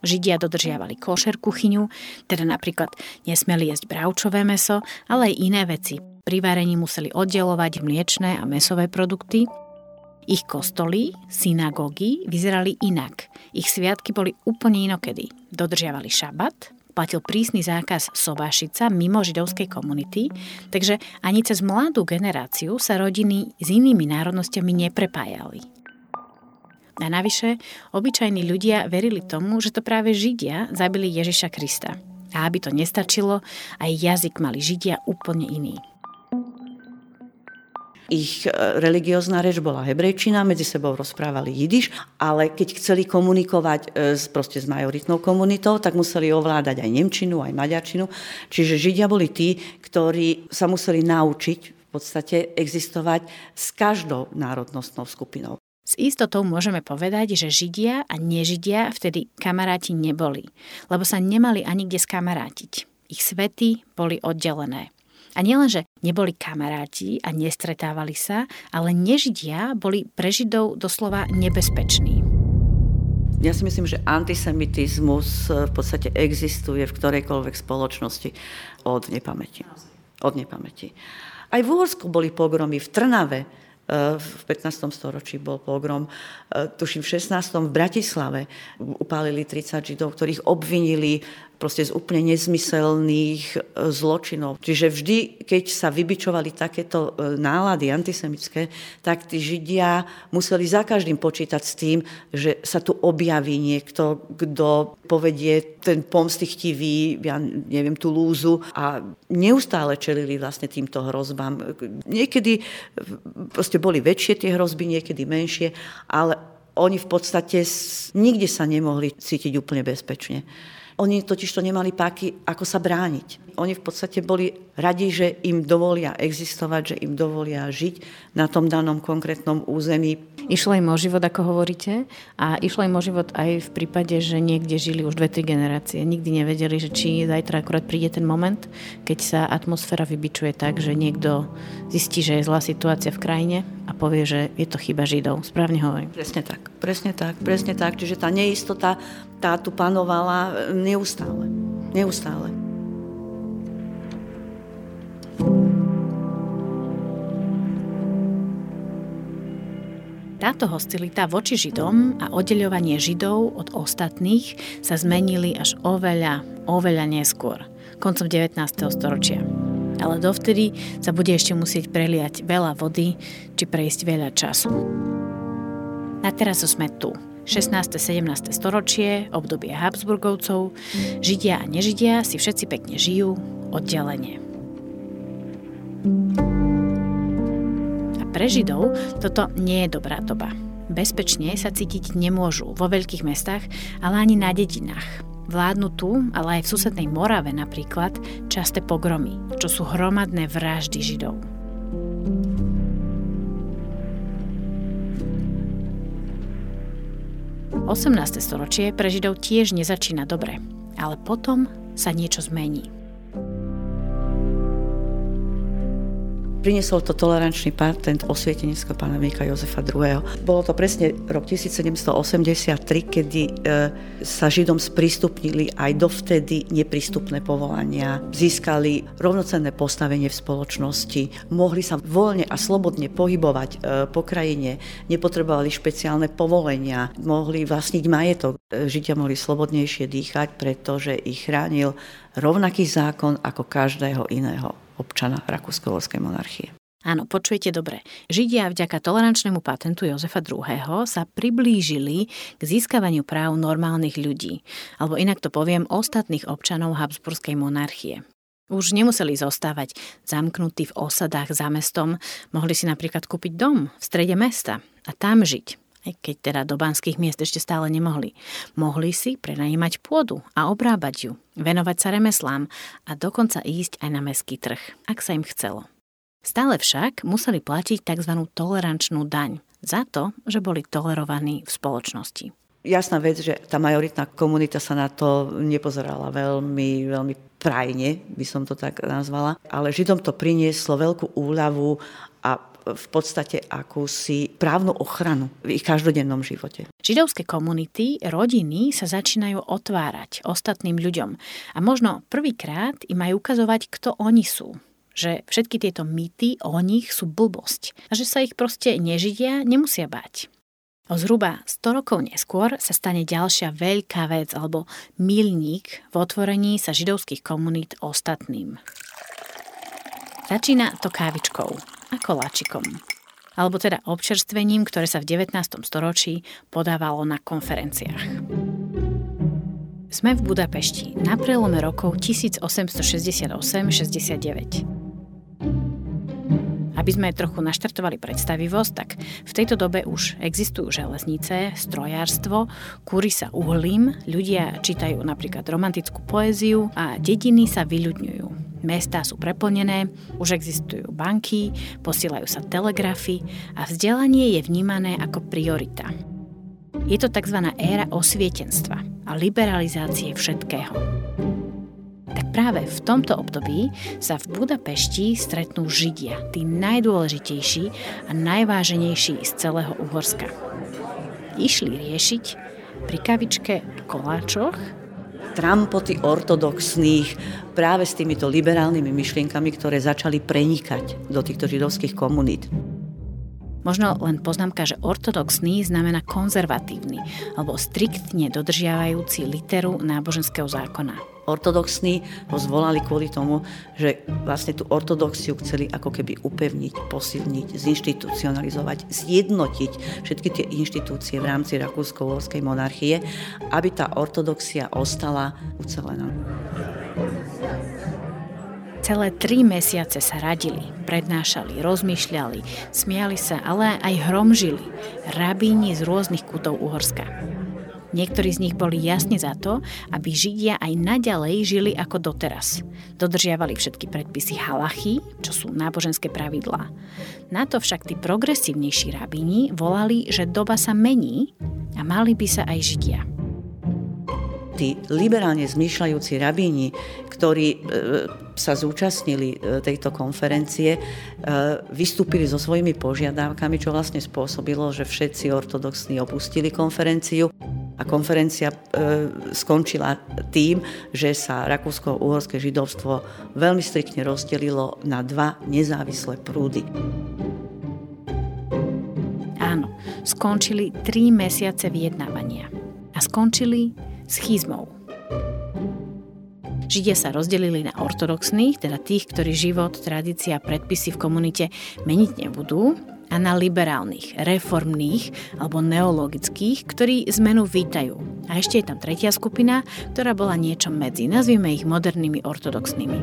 Židia dodržiavali košer kuchyňu, teda napríklad nesmeli jesť bravčové meso, ale aj iné veci. Pri varení museli oddelovať mliečné a mesové produkty. Ich kostoly, synagógy vyzerali inak. Ich sviatky boli úplne inokedy. Dodržiavali šabat, platil prísny zákaz sobášica mimo židovskej komunity, takže ani cez mladú generáciu sa rodiny s inými národnosťami neprepájali. A navyše, obyčajní ľudia verili tomu, že to práve Židia zabili Ježiša Krista. A aby to nestačilo, aj jazyk mali Židia úplne iný. Ich e, religiózna reč bola hebrejčina, medzi sebou rozprávali jidiš, ale keď chceli komunikovať e, s, proste s majoritnou komunitou, tak museli ovládať aj nemčinu, aj maďarčinu. Čiže Židia boli tí, ktorí sa museli naučiť v podstate existovať s každou národnostnou skupinou. S istotou môžeme povedať, že Židia a nežidia vtedy kamaráti neboli, lebo sa nemali ani kde skamarátiť. Ich svety boli oddelené. A nielenže neboli kamaráti a nestretávali sa, ale nežidia boli pre Židov doslova nebezpeční. Ja si myslím, že antisemitizmus v podstate existuje v ktorejkoľvek spoločnosti od nepamäti. Od nepamäti. Aj v Uhorsku boli pogromy, v Trnave v 15. storočí bol pogrom, e, tuším v 16. v Bratislave upálili 30 židov, ktorých obvinili proste z úplne nezmyselných e, zločinov. Čiže vždy, keď sa vybičovali takéto e, nálady antisemické, tak tí Židia museli za každým počítať s tým, že sa tu objaví niekto, kto povedie ten pomstichtivý, ja neviem, tú lúzu a neustále čelili vlastne týmto hrozbám. Niekedy e, proste boli väčšie tie hrozby, niekedy menšie, ale oni v podstate nikde sa nemohli cítiť úplne bezpečne. Oni totiž to nemali páky, ako sa brániť. Oni v podstate boli radi, že im dovolia existovať, že im dovolia žiť na tom danom konkrétnom území. Išlo im o život, ako hovoríte, a išlo im o život aj v prípade, že niekde žili už dve, tri generácie. Nikdy nevedeli, že či zajtra akurát príde ten moment, keď sa atmosféra vybičuje tak, že niekto zistí, že je zlá situácia v krajine a povie, že je to chyba Židov. Správne hovorím. Presne tak, presne tak, presne tak. Čiže tá neistota tá tu panovala neustále. Neustále. Táto hostilita voči Židom a oddeľovanie Židov od ostatných sa zmenili až oveľa, oveľa neskôr, koncom 19. storočia. Ale dovtedy sa bude ešte musieť preliať veľa vody či prejsť veľa času. Na teraz sme tu, 16. 17. storočie, obdobie Habsburgovcov, Židia a nežidia si všetci pekne žijú oddelenie. A pre Židov toto nie je dobrá doba. Bezpečne sa cítiť nemôžu vo veľkých mestách, ale ani na dedinách. Vládnu tu, ale aj v susednej Morave napríklad, časté pogromy, čo sú hromadné vraždy Židov. 18. storočie pre Židov tiež nezačína dobre, ale potom sa niečo zmení. Priniesol to tolerančný patent osvieteneckého panovníka Jozefa II. Bolo to presne rok 1783, kedy e, sa Židom sprístupnili aj dovtedy neprístupné povolania. Získali rovnocenné postavenie v spoločnosti, mohli sa voľne a slobodne pohybovať e, po krajine, nepotrebovali špeciálne povolenia, mohli vlastniť majetok. E, Židia mohli slobodnejšie dýchať, pretože ich chránil rovnaký zákon ako každého iného občana Rakúsko-Horskej monarchie. Áno, počujete dobre. Židia vďaka tolerančnému patentu Jozefa II. sa priblížili k získavaniu práv normálnych ľudí, alebo inak to poviem, ostatných občanov Habsburskej monarchie. Už nemuseli zostávať zamknutí v osadách za mestom, mohli si napríklad kúpiť dom v strede mesta a tam žiť keď teda do banských miest ešte stále nemohli. Mohli si prenajímať pôdu a obrábať ju, venovať sa remeslám a dokonca ísť aj na meský trh, ak sa im chcelo. Stále však museli platiť tzv. tolerančnú daň za to, že boli tolerovaní v spoločnosti. Jasná vec, že tá majoritná komunita sa na to nepozerala veľmi, veľmi prajne, by som to tak nazvala, ale Židom to prinieslo veľkú úľavu a v podstate akúsi právnu ochranu v ich každodennom živote. Židovské komunity, rodiny sa začínajú otvárať ostatným ľuďom a možno prvýkrát im majú ukazovať, kto oni sú že všetky tieto mýty o nich sú blbosť a že sa ich proste nežidia, nemusia bať. O zhruba 100 rokov neskôr sa stane ďalšia veľká vec alebo milník v otvorení sa židovských komunít ostatným. Začína to kávičkou a koláčikom. Alebo teda občerstvením, ktoré sa v 19. storočí podávalo na konferenciách. Sme v Budapešti na prelome rokov 1868-69. A Aby sme trochu naštartovali predstavivosť, tak v tejto dobe už existujú železnice, strojárstvo, kúri sa uhlím, ľudia čítajú napríklad romantickú poéziu a dediny sa vyľudňujú. Mestá sú preplnené, už existujú banky, posielajú sa telegrafy a vzdelanie je vnímané ako priorita. Je to tzv. éra osvietenstva a liberalizácie všetkého práve v tomto období sa v Budapešti stretnú Židia, tí najdôležitejší a najváženejší z celého Uhorska. Išli riešiť pri kavičke koláčoch trampoty ortodoxných práve s týmito liberálnymi myšlienkami, ktoré začali prenikať do týchto židovských komunít. Možno len poznámka, že ortodoxný znamená konzervatívny alebo striktne dodržiavajúci literu náboženského zákona. Ortodoxní ho zvolali kvôli tomu, že vlastne tú ortodoxiu chceli ako keby upevniť, posilniť, zinstitucionalizovať, zjednotiť všetky tie inštitúcie v rámci Rakúsko-Uhorskej monarchie, aby tá ortodoxia ostala ucelená. Celé tri mesiace sa radili, prednášali, rozmýšľali, smiali sa, ale aj hromžili rabíni z rôznych kútov Uhorska. Niektorí z nich boli jasne za to, aby Židia aj naďalej žili ako doteraz. Dodržiavali všetky predpisy halachy, čo sú náboženské pravidlá. Na to však tí progresívnejší rabíni volali, že doba sa mení a mali by sa aj Židia tí liberálne zmýšľajúci rabíni, ktorí e, sa zúčastnili e, tejto konferencie, e, vystúpili so svojimi požiadavkami, čo vlastne spôsobilo, že všetci ortodoxní opustili konferenciu a konferencia skončila tým, že sa rakúsko-uhorské židovstvo veľmi striktne rozdelilo na dva nezávislé prúdy. Áno, skončili tri mesiace vyjednávania. A skončili schizmou. Židia sa rozdelili na ortodoxných, teda tých, ktorí život, tradícia a predpisy v komunite meniť nebudú, a na liberálnych, reformných alebo neologických, ktorí zmenu vítajú. A ešte je tam tretia skupina, ktorá bola niečo medzi, nazvime ich modernými ortodoxnými.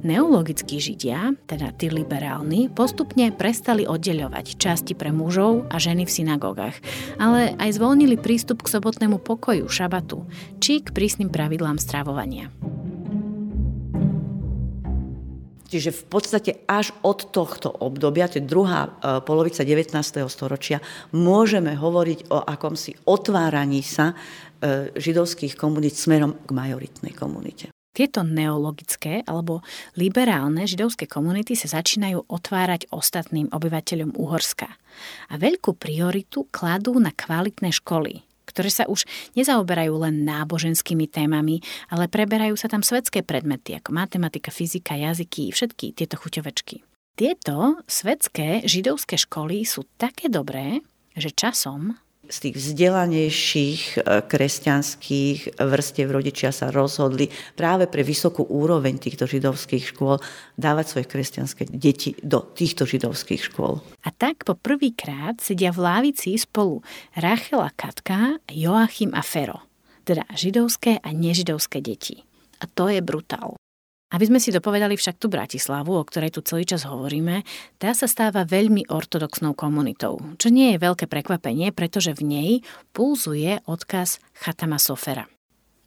Neologickí židia, teda tí liberálni, postupne prestali oddeľovať časti pre mužov a ženy v synagógach, ale aj zvolnili prístup k sobotnému pokoju, šabatu, či k prísnym pravidlám stravovania. Čiže v podstate až od tohto obdobia, to je druhá e, polovica 19. storočia, môžeme hovoriť o akomsi otváraní sa e, židovských komunít smerom k majoritnej komunite. Tieto neologické alebo liberálne židovské komunity sa začínajú otvárať ostatným obyvateľom Uhorska. A veľkú prioritu kladú na kvalitné školy, ktoré sa už nezaoberajú len náboženskými témami, ale preberajú sa tam svetské predmety ako matematika, fyzika, jazyky, všetky tieto chuťovečky. Tieto svetské židovské školy sú také dobré, že časom z tých vzdelanejších e, kresťanských vrstiev rodičia sa rozhodli práve pre vysokú úroveň týchto židovských škôl dávať svoje kresťanské deti do týchto židovských škôl. A tak po prvýkrát sedia v lávici spolu Rachela Katka, Joachim a Fero, teda židovské a nežidovské deti. A to je brutál. Aby sme si dopovedali však tú Bratislavu, o ktorej tu celý čas hovoríme, tá sa stáva veľmi ortodoxnou komunitou, čo nie je veľké prekvapenie, pretože v nej pulzuje odkaz Chatama Sofera.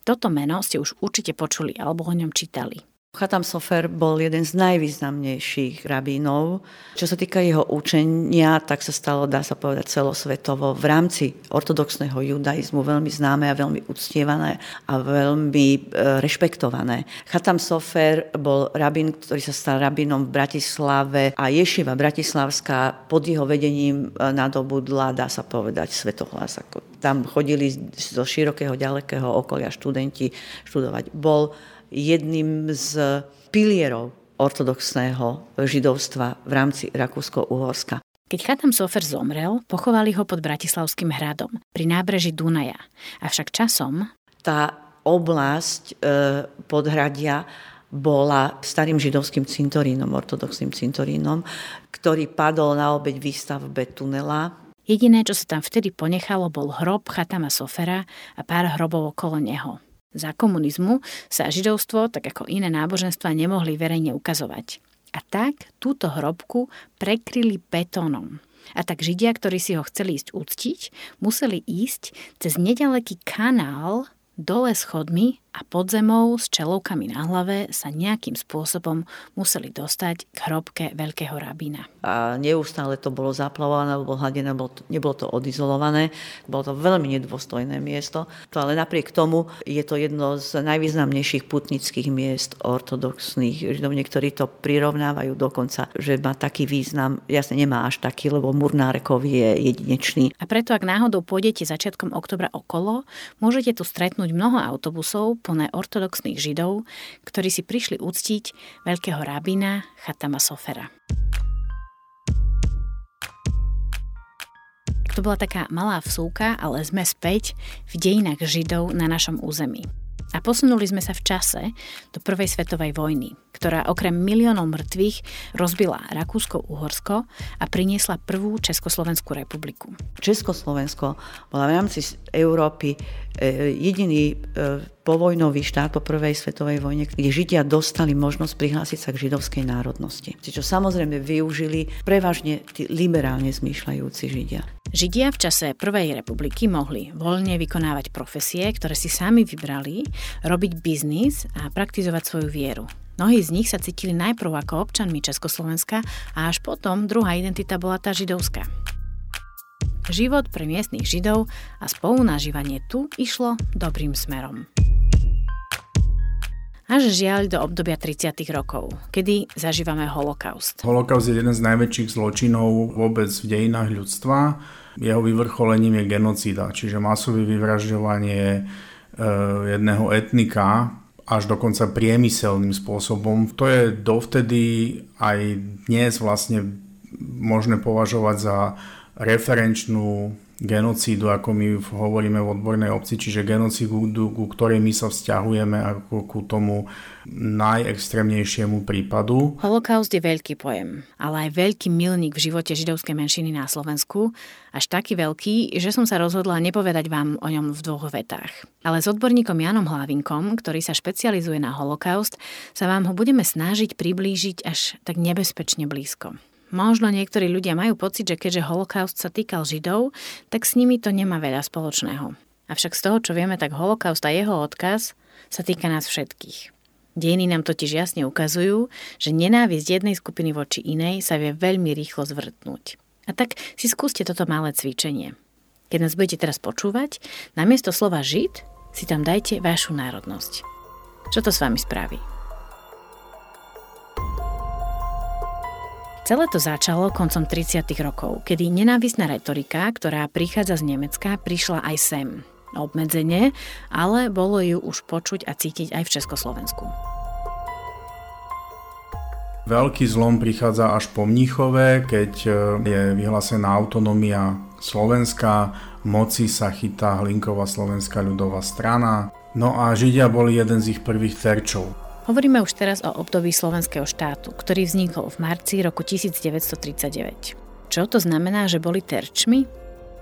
Toto meno ste už určite počuli alebo o ňom čítali. Chatam Sofer bol jeden z najvýznamnejších rabínov. Čo sa týka jeho učenia, tak sa stalo, dá sa povedať, celosvetovo v rámci ortodoxného judaizmu veľmi známe a veľmi uctievané a veľmi e, rešpektované. Chatam Sofer bol rabín, ktorý sa stal rabínom v Bratislave a Ješiva Bratislavská pod jeho vedením e, nadobudla, dá sa povedať, svetohlas. Tam chodili zo širokého, ďalekého okolia študenti študovať. Bol jedným z pilierov ortodoxného židovstva v rámci Rakúsko-Uhorska. Keď Chatam Sofer zomrel, pochovali ho pod Bratislavským hradom, pri nábreží Dunaja. Avšak časom... Tá oblasť e, podhradia bola starým židovským cintorínom, ortodoxným cintorínom, ktorý padol na obeď výstavbe tunela. Jediné, čo sa tam vtedy ponechalo, bol hrob Chatama Sofera a pár hrobov okolo neho. Za komunizmu sa židovstvo, tak ako iné náboženstva, nemohli verejne ukazovať. A tak túto hrobku prekryli betónom. A tak Židia, ktorí si ho chceli ísť uctiť, museli ísť cez nedaleký kanál dole schodmi a pod zemou s čelovkami na hlave sa nejakým spôsobom museli dostať k hrobke veľkého rabína. A neustále to bolo zaplavované, bolo hladené, bolo to, nebolo to odizolované, bolo to veľmi nedôstojné miesto. To ale napriek tomu je to jedno z najvýznamnejších putnických miest ortodoxných Židov. Niektorí to prirovnávajú dokonca, že má taký význam, jasne nemá až taký, lebo Murnárekov je jedinečný. A preto, ak náhodou pôjdete začiatkom oktobra okolo, môžete tu stretnúť mnoho autobusov, plné ortodoxných židov, ktorí si prišli uctiť veľkého rabína Chatama Sofera. To bola taká malá vsúka, ale sme späť v dejinách Židov na našom území. A posunuli sme sa v čase do Prvej svetovej vojny, ktorá okrem miliónov mŕtvych rozbila Rakúsko-Uhorsko a priniesla prvú Československú republiku. Československo bola v rámci Európy jediný e, povojnový štát po prvej svetovej vojne, kde Židia dostali možnosť prihlásiť sa k židovskej národnosti. Čo samozrejme využili prevažne tí liberálne zmýšľajúci Židia. Židia v čase Prvej republiky mohli voľne vykonávať profesie, ktoré si sami vybrali, robiť biznis a praktizovať svoju vieru. Mnohí z nich sa cítili najprv ako občanmi Československa a až potom druhá identita bola tá židovská. Život pre miestnych židov a spolunažívanie tu išlo dobrým smerom. Až žiaľ do obdobia 30. rokov, kedy zažívame holokaust. Holokaust je jeden z najväčších zločinov vôbec v dejinách ľudstva. Jeho vyvrcholením je genocída, čiže masové vyvražďovanie e, jedného etnika až dokonca priemyselným spôsobom. To je dovtedy aj dnes vlastne možné považovať za referenčnú genocídu, ako my hovoríme v odbornej obci, čiže genocídu, ku ktorej my sa vzťahujeme ako ku tomu najextrémnejšiemu prípadu. Holokaust je veľký pojem, ale aj veľký milník v živote židovskej menšiny na Slovensku, až taký veľký, že som sa rozhodla nepovedať vám o ňom v dvoch vetách. Ale s odborníkom Janom Hlavinkom, ktorý sa špecializuje na holokaust, sa vám ho budeme snažiť priblížiť až tak nebezpečne blízko. Možno niektorí ľudia majú pocit, že keďže holokaust sa týkal Židov, tak s nimi to nemá veľa spoločného. Avšak z toho, čo vieme, tak holokaust a jeho odkaz sa týka nás všetkých. Dejiny nám totiž jasne ukazujú, že nenávisť jednej skupiny voči inej sa vie veľmi rýchlo zvrtnúť. A tak si skúste toto malé cvičenie. Keď nás budete teraz počúvať, namiesto slova žid si tam dajte vašu národnosť. Čo to s vami spraví? Celé to začalo koncom 30. rokov, kedy nenávisná retorika, ktorá prichádza z Nemecka, prišla aj sem. Obmedzenie, ale bolo ju už počuť a cítiť aj v Československu. Veľký zlom prichádza až po Mníchove, keď e, je vyhlásená autonómia Slovenska, moci sa chytá Hlinková slovenská ľudová strana. No a Židia boli jeden z ich prvých terčov. Hovoríme už teraz o období slovenského štátu, ktorý vznikol v marci roku 1939. Čo to znamená, že boli terčmi?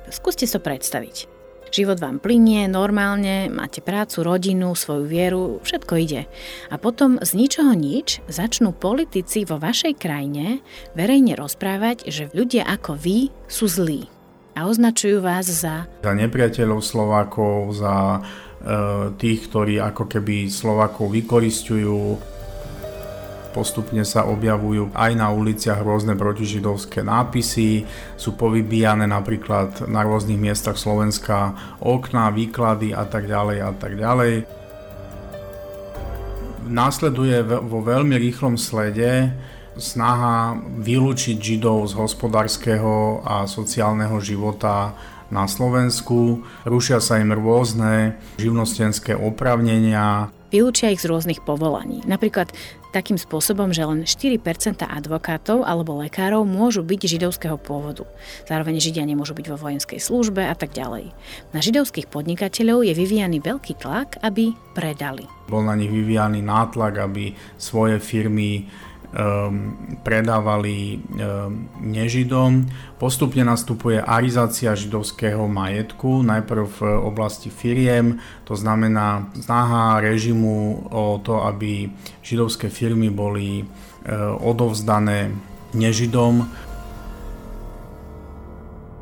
Skúste to predstaviť. Život vám plinie normálne, máte prácu, rodinu, svoju vieru, všetko ide. A potom z ničoho nič začnú politici vo vašej krajine verejne rozprávať, že ľudia ako vy sú zlí. A označujú vás za... Za nepriateľov Slovákov, za tých, ktorí ako keby Slovakov vykoristujú. Postupne sa objavujú aj na uliciach rôzne protižidovské nápisy, sú povybíjane napríklad na rôznych miestach Slovenska okná, výklady a tak ďalej a tak ďalej. Následuje vo veľmi rýchlom slede snaha vylúčiť Židov z hospodárskeho a sociálneho života na Slovensku. Rušia sa im rôzne živnostenské opravnenia. Vylúčia ich z rôznych povolaní. Napríklad takým spôsobom, že len 4% advokátov alebo lekárov môžu byť židovského pôvodu. Zároveň Židia nemôžu byť vo vojenskej službe a tak ďalej. Na židovských podnikateľov je vyvíjaný veľký tlak, aby predali. Bol na nich vyvíjaný nátlak, aby svoje firmy predávali um, nežidom. Postupne nastupuje arizácia židovského majetku, najprv v oblasti firiem, to znamená snaha režimu o to, aby židovské firmy boli odovzdané nežidom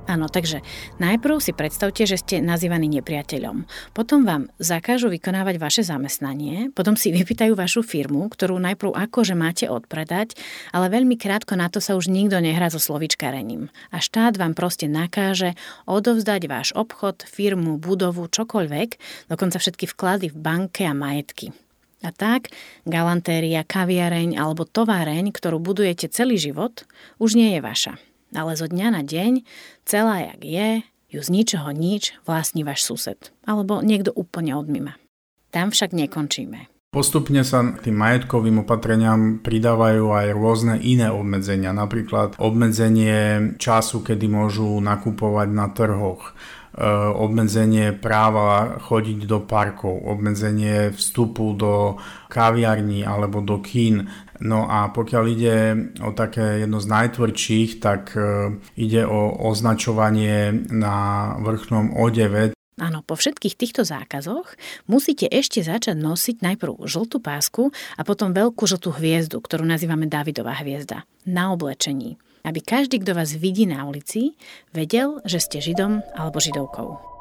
Áno, takže najprv si predstavte, že ste nazývaní nepriateľom. Potom vám zakážu vykonávať vaše zamestnanie, potom si vypýtajú vašu firmu, ktorú najprv akože máte odpredať, ale veľmi krátko na to sa už nikto nehrá so slovičkarením. A štát vám proste nakáže odovzdať váš obchod, firmu, budovu, čokoľvek, dokonca všetky vklady v banke a majetky. A tak galantéria, kaviareň alebo továreň, ktorú budujete celý život, už nie je vaša ale zo dňa na deň, celá jak je, ju z ničoho nič vlastní váš sused. Alebo niekto úplne odmima. Tam však nekončíme. Postupne sa tým majetkovým opatreniam pridávajú aj rôzne iné obmedzenia, napríklad obmedzenie času, kedy môžu nakupovať na trhoch, e, obmedzenie práva chodiť do parkov, obmedzenie vstupu do kaviarní alebo do kín, No a pokiaľ ide o také jedno z najtvrdších, tak e, ide o označovanie na vrchnom odeve. Áno, po všetkých týchto zákazoch musíte ešte začať nosiť najprv žltú pásku a potom veľkú žltú hviezdu, ktorú nazývame Davidová hviezda, na oblečení. Aby každý, kto vás vidí na ulici, vedel, že ste židom alebo židovkou.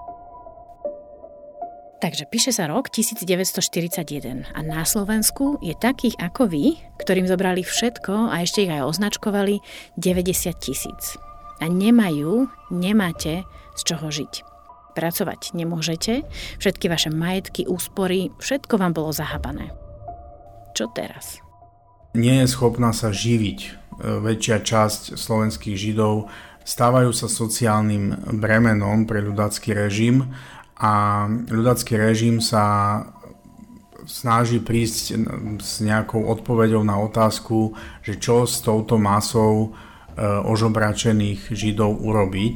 Takže píše sa rok 1941 a na Slovensku je takých ako vy, ktorým zobrali všetko a ešte ich aj označkovali 90 tisíc. A nemajú, nemáte z čoho žiť. Pracovať nemôžete, všetky vaše majetky, úspory, všetko vám bolo zahabané. Čo teraz? Nie je schopná sa živiť väčšia časť slovenských židov, stávajú sa sociálnym bremenom pre ľudácky režim a ľudacký režim sa snaží prísť s nejakou odpoveďou na otázku, že čo s touto masou e, ožobračených židov urobiť.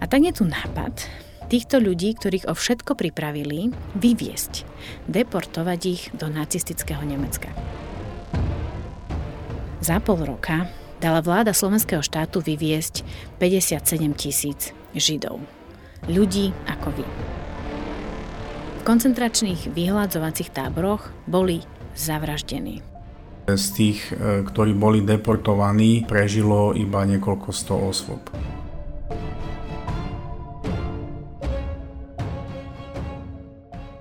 A tak je tu nápad týchto ľudí, ktorých o všetko pripravili, vyviesť, deportovať ich do nacistického Nemecka. Za pol roka dala vláda slovenského štátu vyviesť 57 tisíc židov. Ľudí ako vy. V koncentračných vyhľadzovacích táboroch boli zavraždení. Z tých, e, ktorí boli deportovaní, prežilo iba niekoľko sto osôb.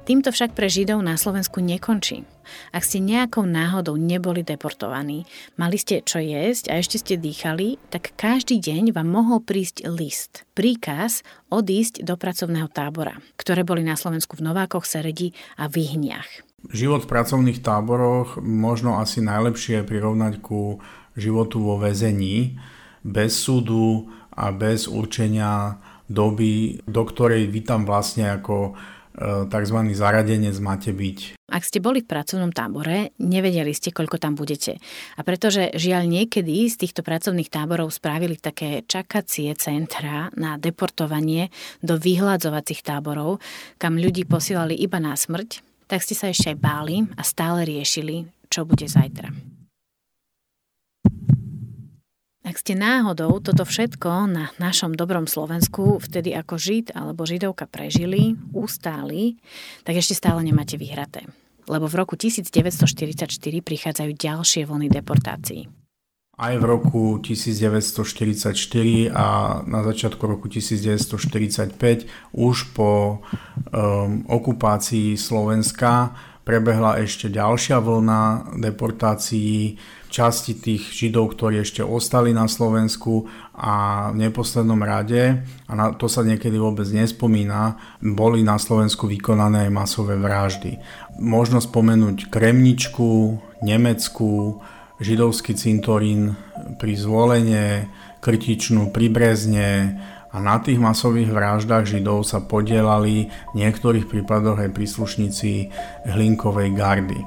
Týmto však pre Židov na Slovensku nekončí. Ak ste nejakou náhodou neboli deportovaní, mali ste čo jesť a ešte ste dýchali, tak každý deň vám mohol prísť list, príkaz odísť do pracovného tábora, ktoré boli na Slovensku v Novákoch, Seredi a Vyhniach. Život v pracovných táboroch možno asi najlepšie prirovnať ku životu vo väzení, bez súdu a bez určenia doby, do ktorej vy tam vlastne ako tzv. zaradenec máte byť. Ak ste boli v pracovnom tábore, nevedeli ste, koľko tam budete. A pretože žiaľ niekedy z týchto pracovných táborov spravili také čakacie centra na deportovanie do vyhľadzovacích táborov, kam ľudí posielali iba na smrť, tak ste sa ešte aj báli a stále riešili, čo bude zajtra. Ak ste náhodou toto všetko na našom dobrom Slovensku vtedy ako Žid alebo Židovka prežili, ustáli, tak ešte stále nemáte vyhraté. Lebo v roku 1944 prichádzajú ďalšie vlny deportácií. Aj v roku 1944 a na začiatku roku 1945 už po um, okupácii Slovenska prebehla ešte ďalšia vlna deportácií časti tých Židov, ktorí ešte ostali na Slovensku a v neposlednom rade, a na to sa niekedy vôbec nespomína, boli na Slovensku vykonané aj masové vraždy. Možno spomenúť Kremničku, Nemecku, židovský cintorín pri Zvolenie, Krtičnú pri Brezne, a na tých masových vraždách Židov sa podielali v niektorých prípadoch aj príslušníci Hlinkovej gardy.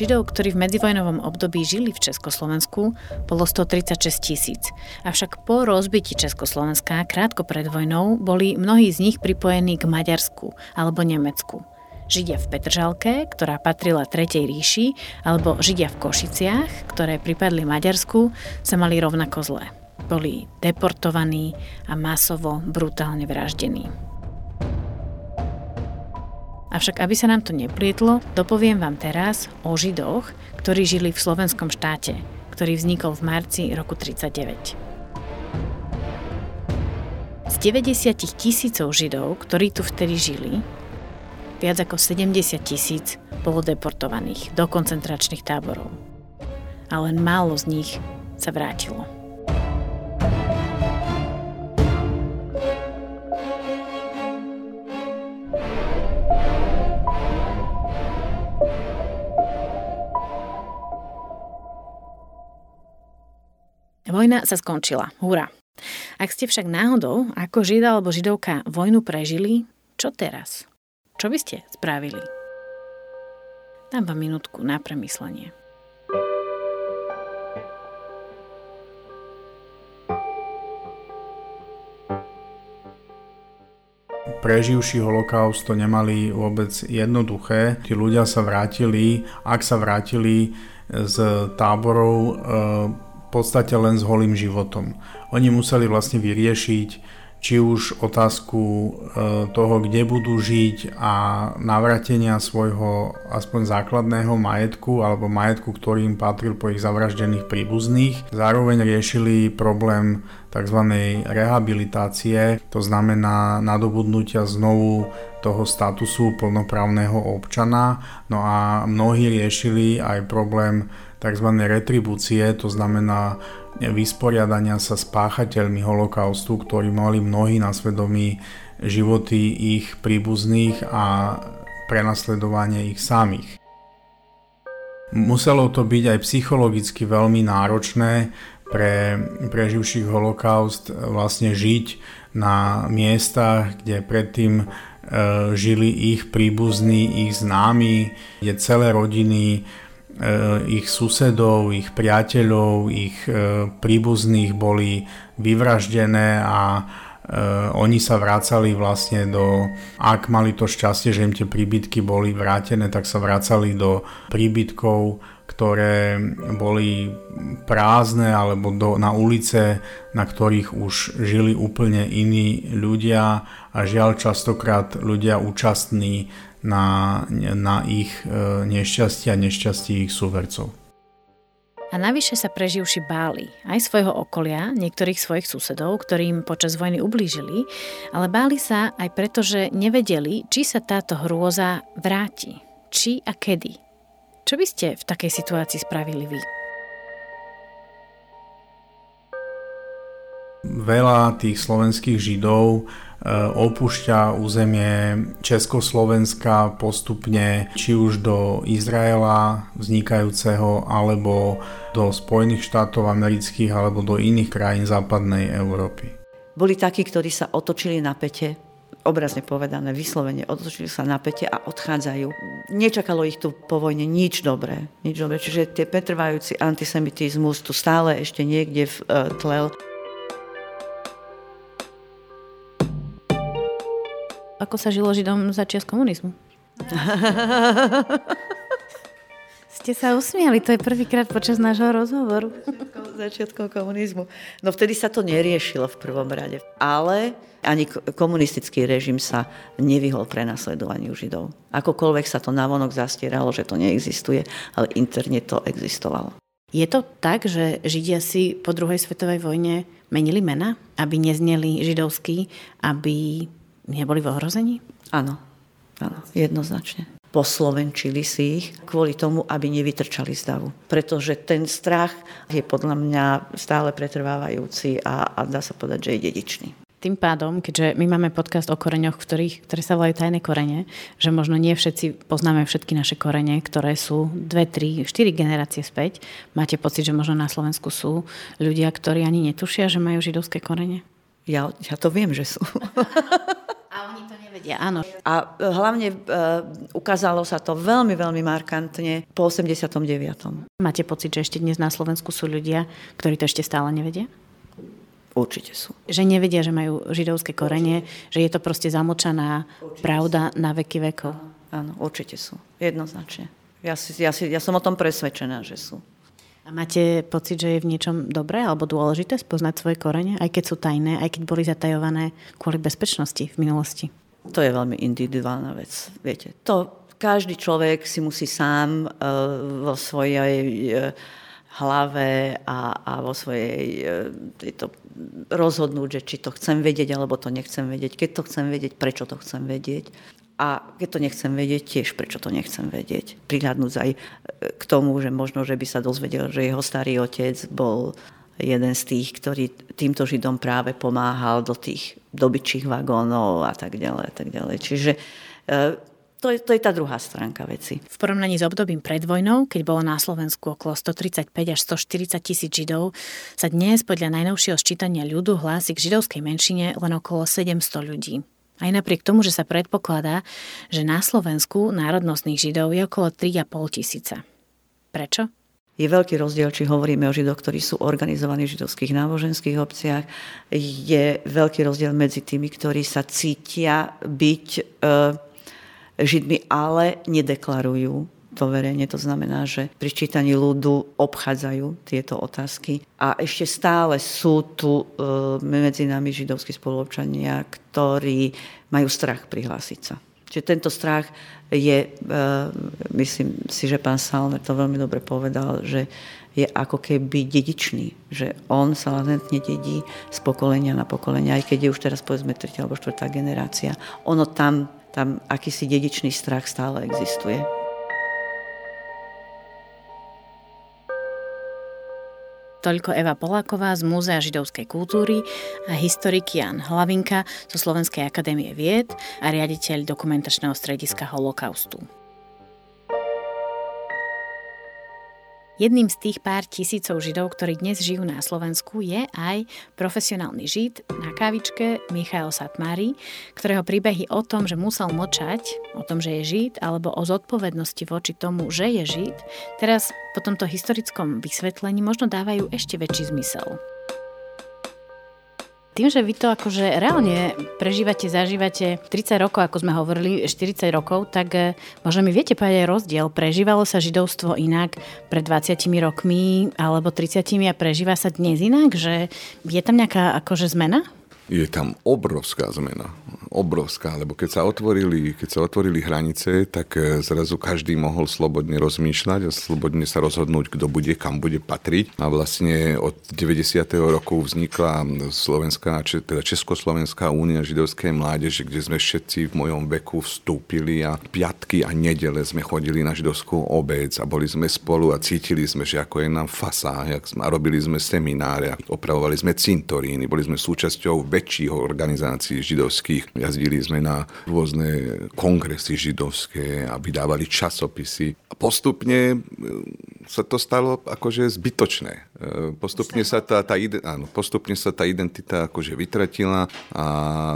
Židov, ktorí v medzivojnovom období žili v Československu, bolo 136 tisíc. Avšak po rozbití Československa krátko pred vojnou boli mnohí z nich pripojení k Maďarsku alebo Nemecku. Židia v Petržalke, ktorá patrila Tretej ríši, alebo Židia v Košiciach, ktoré pripadli Maďarsku, sa mali rovnako zlé. boli deportovaní a masovo brutálne vraždení. Avšak aby sa nám to neplietlo, dopoviem vám teraz o Židoch, ktorí žili v slovenskom štáte, ktorý vznikol v marci roku 39. Z 90 tisícov Židov, ktorí tu vtedy žili, viac ako 70 tisíc bolo deportovaných do koncentračných táborov. A len málo z nich sa vrátilo. Vojna sa skončila. Hurá. Ak ste však náhodou ako žida alebo židovka vojnu prežili, čo teraz? Čo by ste spravili? Dám vám minútku na premyslenie. preživší holokaust to nemali vôbec jednoduché. Tí ľudia sa vrátili, ak sa vrátili z táborov, e, podstate len s holým životom. Oni museli vlastne vyriešiť či už otázku e, toho, kde budú žiť a navratenia svojho aspoň základného majetku alebo majetku, ktorý im patril po ich zavraždených príbuzných. Zároveň riešili problém tzv. rehabilitácie, to znamená nadobudnutia znovu toho statusu plnoprávneho občana. No a mnohí riešili aj problém tzv. retribúcie, to znamená vysporiadania sa s páchateľmi holokaustu, ktorí mali mnohí na svedomí životy ich príbuzných a prenasledovanie ich samých. Muselo to byť aj psychologicky veľmi náročné pre preživších holokaust vlastne žiť na miestach, kde predtým e, žili ich príbuzní, ich známi, kde celé rodiny ich susedov, ich priateľov, ich eh, príbuzných boli vyvraždené a eh, oni sa vracali vlastne do, ak mali to šťastie, že im tie príbytky boli vrátené, tak sa vracali do príbytkov, ktoré boli prázdne alebo do, na ulice, na ktorých už žili úplne iní ľudia. A žiaľ častokrát ľudia účastní na, na ich e, nešťastie a nešťastie ich súvercov. A navyše sa preživši báli aj svojho okolia, niektorých svojich susedov, ktorým počas vojny ublížili, ale báli sa aj preto, že nevedeli, či sa táto hrôza vráti. Či a kedy. Čo by ste v takej situácii spravili vy? Veľa tých slovenských židov Eh, opúšťa územie Československa postupne či už do Izraela vznikajúceho alebo do Spojených štátov amerických alebo do iných krajín západnej Európy. Boli takí, ktorí sa otočili na pete obrazne povedané, vyslovene otočili sa na pete a odchádzajú. Nečakalo ich tu po vojne nič dobré. Nič dobré. Čiže tie pretrvajúci antisemitizmus tu stále ešte niekde v, uh, tlel. Ako sa žilo Židom za čias komunizmu. Ste sa usmiali, to je prvýkrát počas nášho rozhovoru. Začiatkom komunizmu. No vtedy sa to neriešilo v prvom rade. Ale ani komunistický režim sa nevyhol prenasledovaniu Židov. Akokoľvek sa to navonok zastieralo, že to neexistuje, ale interne to existovalo. Je to tak, že Židia si po druhej svetovej vojne menili mena, aby nezneli židovský, aby neboli v ohrození? Áno, áno, jednoznačne. Poslovenčili si ich kvôli tomu, aby nevytrčali z davu. Pretože ten strach je podľa mňa stále pretrvávajúci a, a dá sa povedať, že je dedičný. Tým pádom, keďže my máme podcast o koreňoch, ktorých, ktoré sa volajú tajné korene, že možno nie všetci poznáme všetky naše korene, ktoré sú dve, tri, štyri generácie späť. Máte pocit, že možno na Slovensku sú ľudia, ktorí ani netušia, že majú židovské korene? Ja, ja to viem, že sú. A oni to nevedia, áno. A e, hlavne e, ukázalo sa to veľmi, veľmi markantne po 89. Máte pocit, že ešte dnes na Slovensku sú ľudia, ktorí to ešte stále nevedia? Určite sú. Že nevedia, že majú židovské korene, že je to proste zamočaná určite pravda sú. na veky vekov. Áno, určite sú. Jednoznačne. Ja, si, ja, si, ja som o tom presvedčená, že sú. A máte pocit, že je v niečom dobré alebo dôležité spoznať svoje korene, aj keď sú tajné, aj keď boli zatajované kvôli bezpečnosti v minulosti? To je veľmi individuálna vec. Viete, to každý človek si musí sám uh, vo svojej uh, hlave a, a vo svojej uh, tejto rozhodnúť, že či to chcem vedieť, alebo to nechcem vedieť. Keď to chcem vedieť, prečo to chcem vedieť. A keď to nechcem vedieť, tiež prečo to nechcem vedieť. Prihľadnúť aj k tomu, že možno, že by sa dozvedel, že jeho starý otec bol jeden z tých, ktorý týmto Židom práve pomáhal do tých dobyčích vagónov a tak ďalej. A tak ďalej. Čiže e, to je, to je tá druhá stránka veci. V porovnaní s obdobím pred vojnou, keď bolo na Slovensku okolo 135 až 140 tisíc Židov, sa dnes podľa najnovšieho sčítania ľudu hlási k židovskej menšine len okolo 700 ľudí. Aj napriek tomu, že sa predpokladá, že na Slovensku národnostných židov je okolo 3,5 tisíca. Prečo? Je veľký rozdiel, či hovoríme o židoch, ktorí sú organizovaní v židovských náboženských obciach. Je veľký rozdiel medzi tými, ktorí sa cítia byť e, židmi, ale nedeklarujú to verejne. To znamená, že pri čítaní ľudu obchádzajú tieto otázky. A ešte stále sú tu e, medzi nami židovskí spoluobčania, ktorí majú strach prihlásiť sa. Čiže tento strach je, e, myslím si, že pán Salmer to veľmi dobre povedal, že je ako keby dedičný, že on sa latentne dedí z pokolenia na pokolenia, aj keď je už teraz povedzme tretia alebo štvrtá generácia. Ono tam, tam akýsi dedičný strach stále existuje. Toľko Eva Poláková z Múzea židovskej kultúry a historik Jan Hlavinka zo Slovenskej akadémie vied a riaditeľ dokumentačného strediska holokaustu. Jedným z tých pár tisícov Židov, ktorí dnes žijú na Slovensku, je aj profesionálny Žid na kávičke Michael Satmári, ktorého príbehy o tom, že musel močať, o tom, že je Žid, alebo o zodpovednosti voči tomu, že je Žid, teraz po tomto historickom vysvetlení možno dávajú ešte väčší zmysel. Tým, že vy to akože reálne prežívate, zažívate 30 rokov, ako sme hovorili, 40 rokov, tak eh, možno mi viete povedať rozdiel. Prežívalo sa židovstvo inak pred 20 rokmi alebo 30 a prežíva sa dnes inak? Že je tam nejaká akože zmena? Je tam obrovská zmena obrovská, lebo keď sa otvorili, keď sa otvorili hranice, tak e, zrazu každý mohol slobodne rozmýšľať a slobodne sa rozhodnúť, kto bude, kam bude patriť. A vlastne od 90. roku vznikla Slovenská, teda Československá únia židovskej mládeže, kde sme všetci v mojom veku vstúpili a piatky a nedele sme chodili na židovskú obec a boli sme spolu a cítili sme, že ako je nám fasa a robili sme semináre, opravovali sme cintoríny, boli sme súčasťou väčších organizácií židovských Jazdili sme na rôzne kongresy židovské a vydávali časopisy. A postupne e, sa to stalo akože zbytočné. E, postupne sa tá, tá, áno, postupne sa tá identita akože vytratila a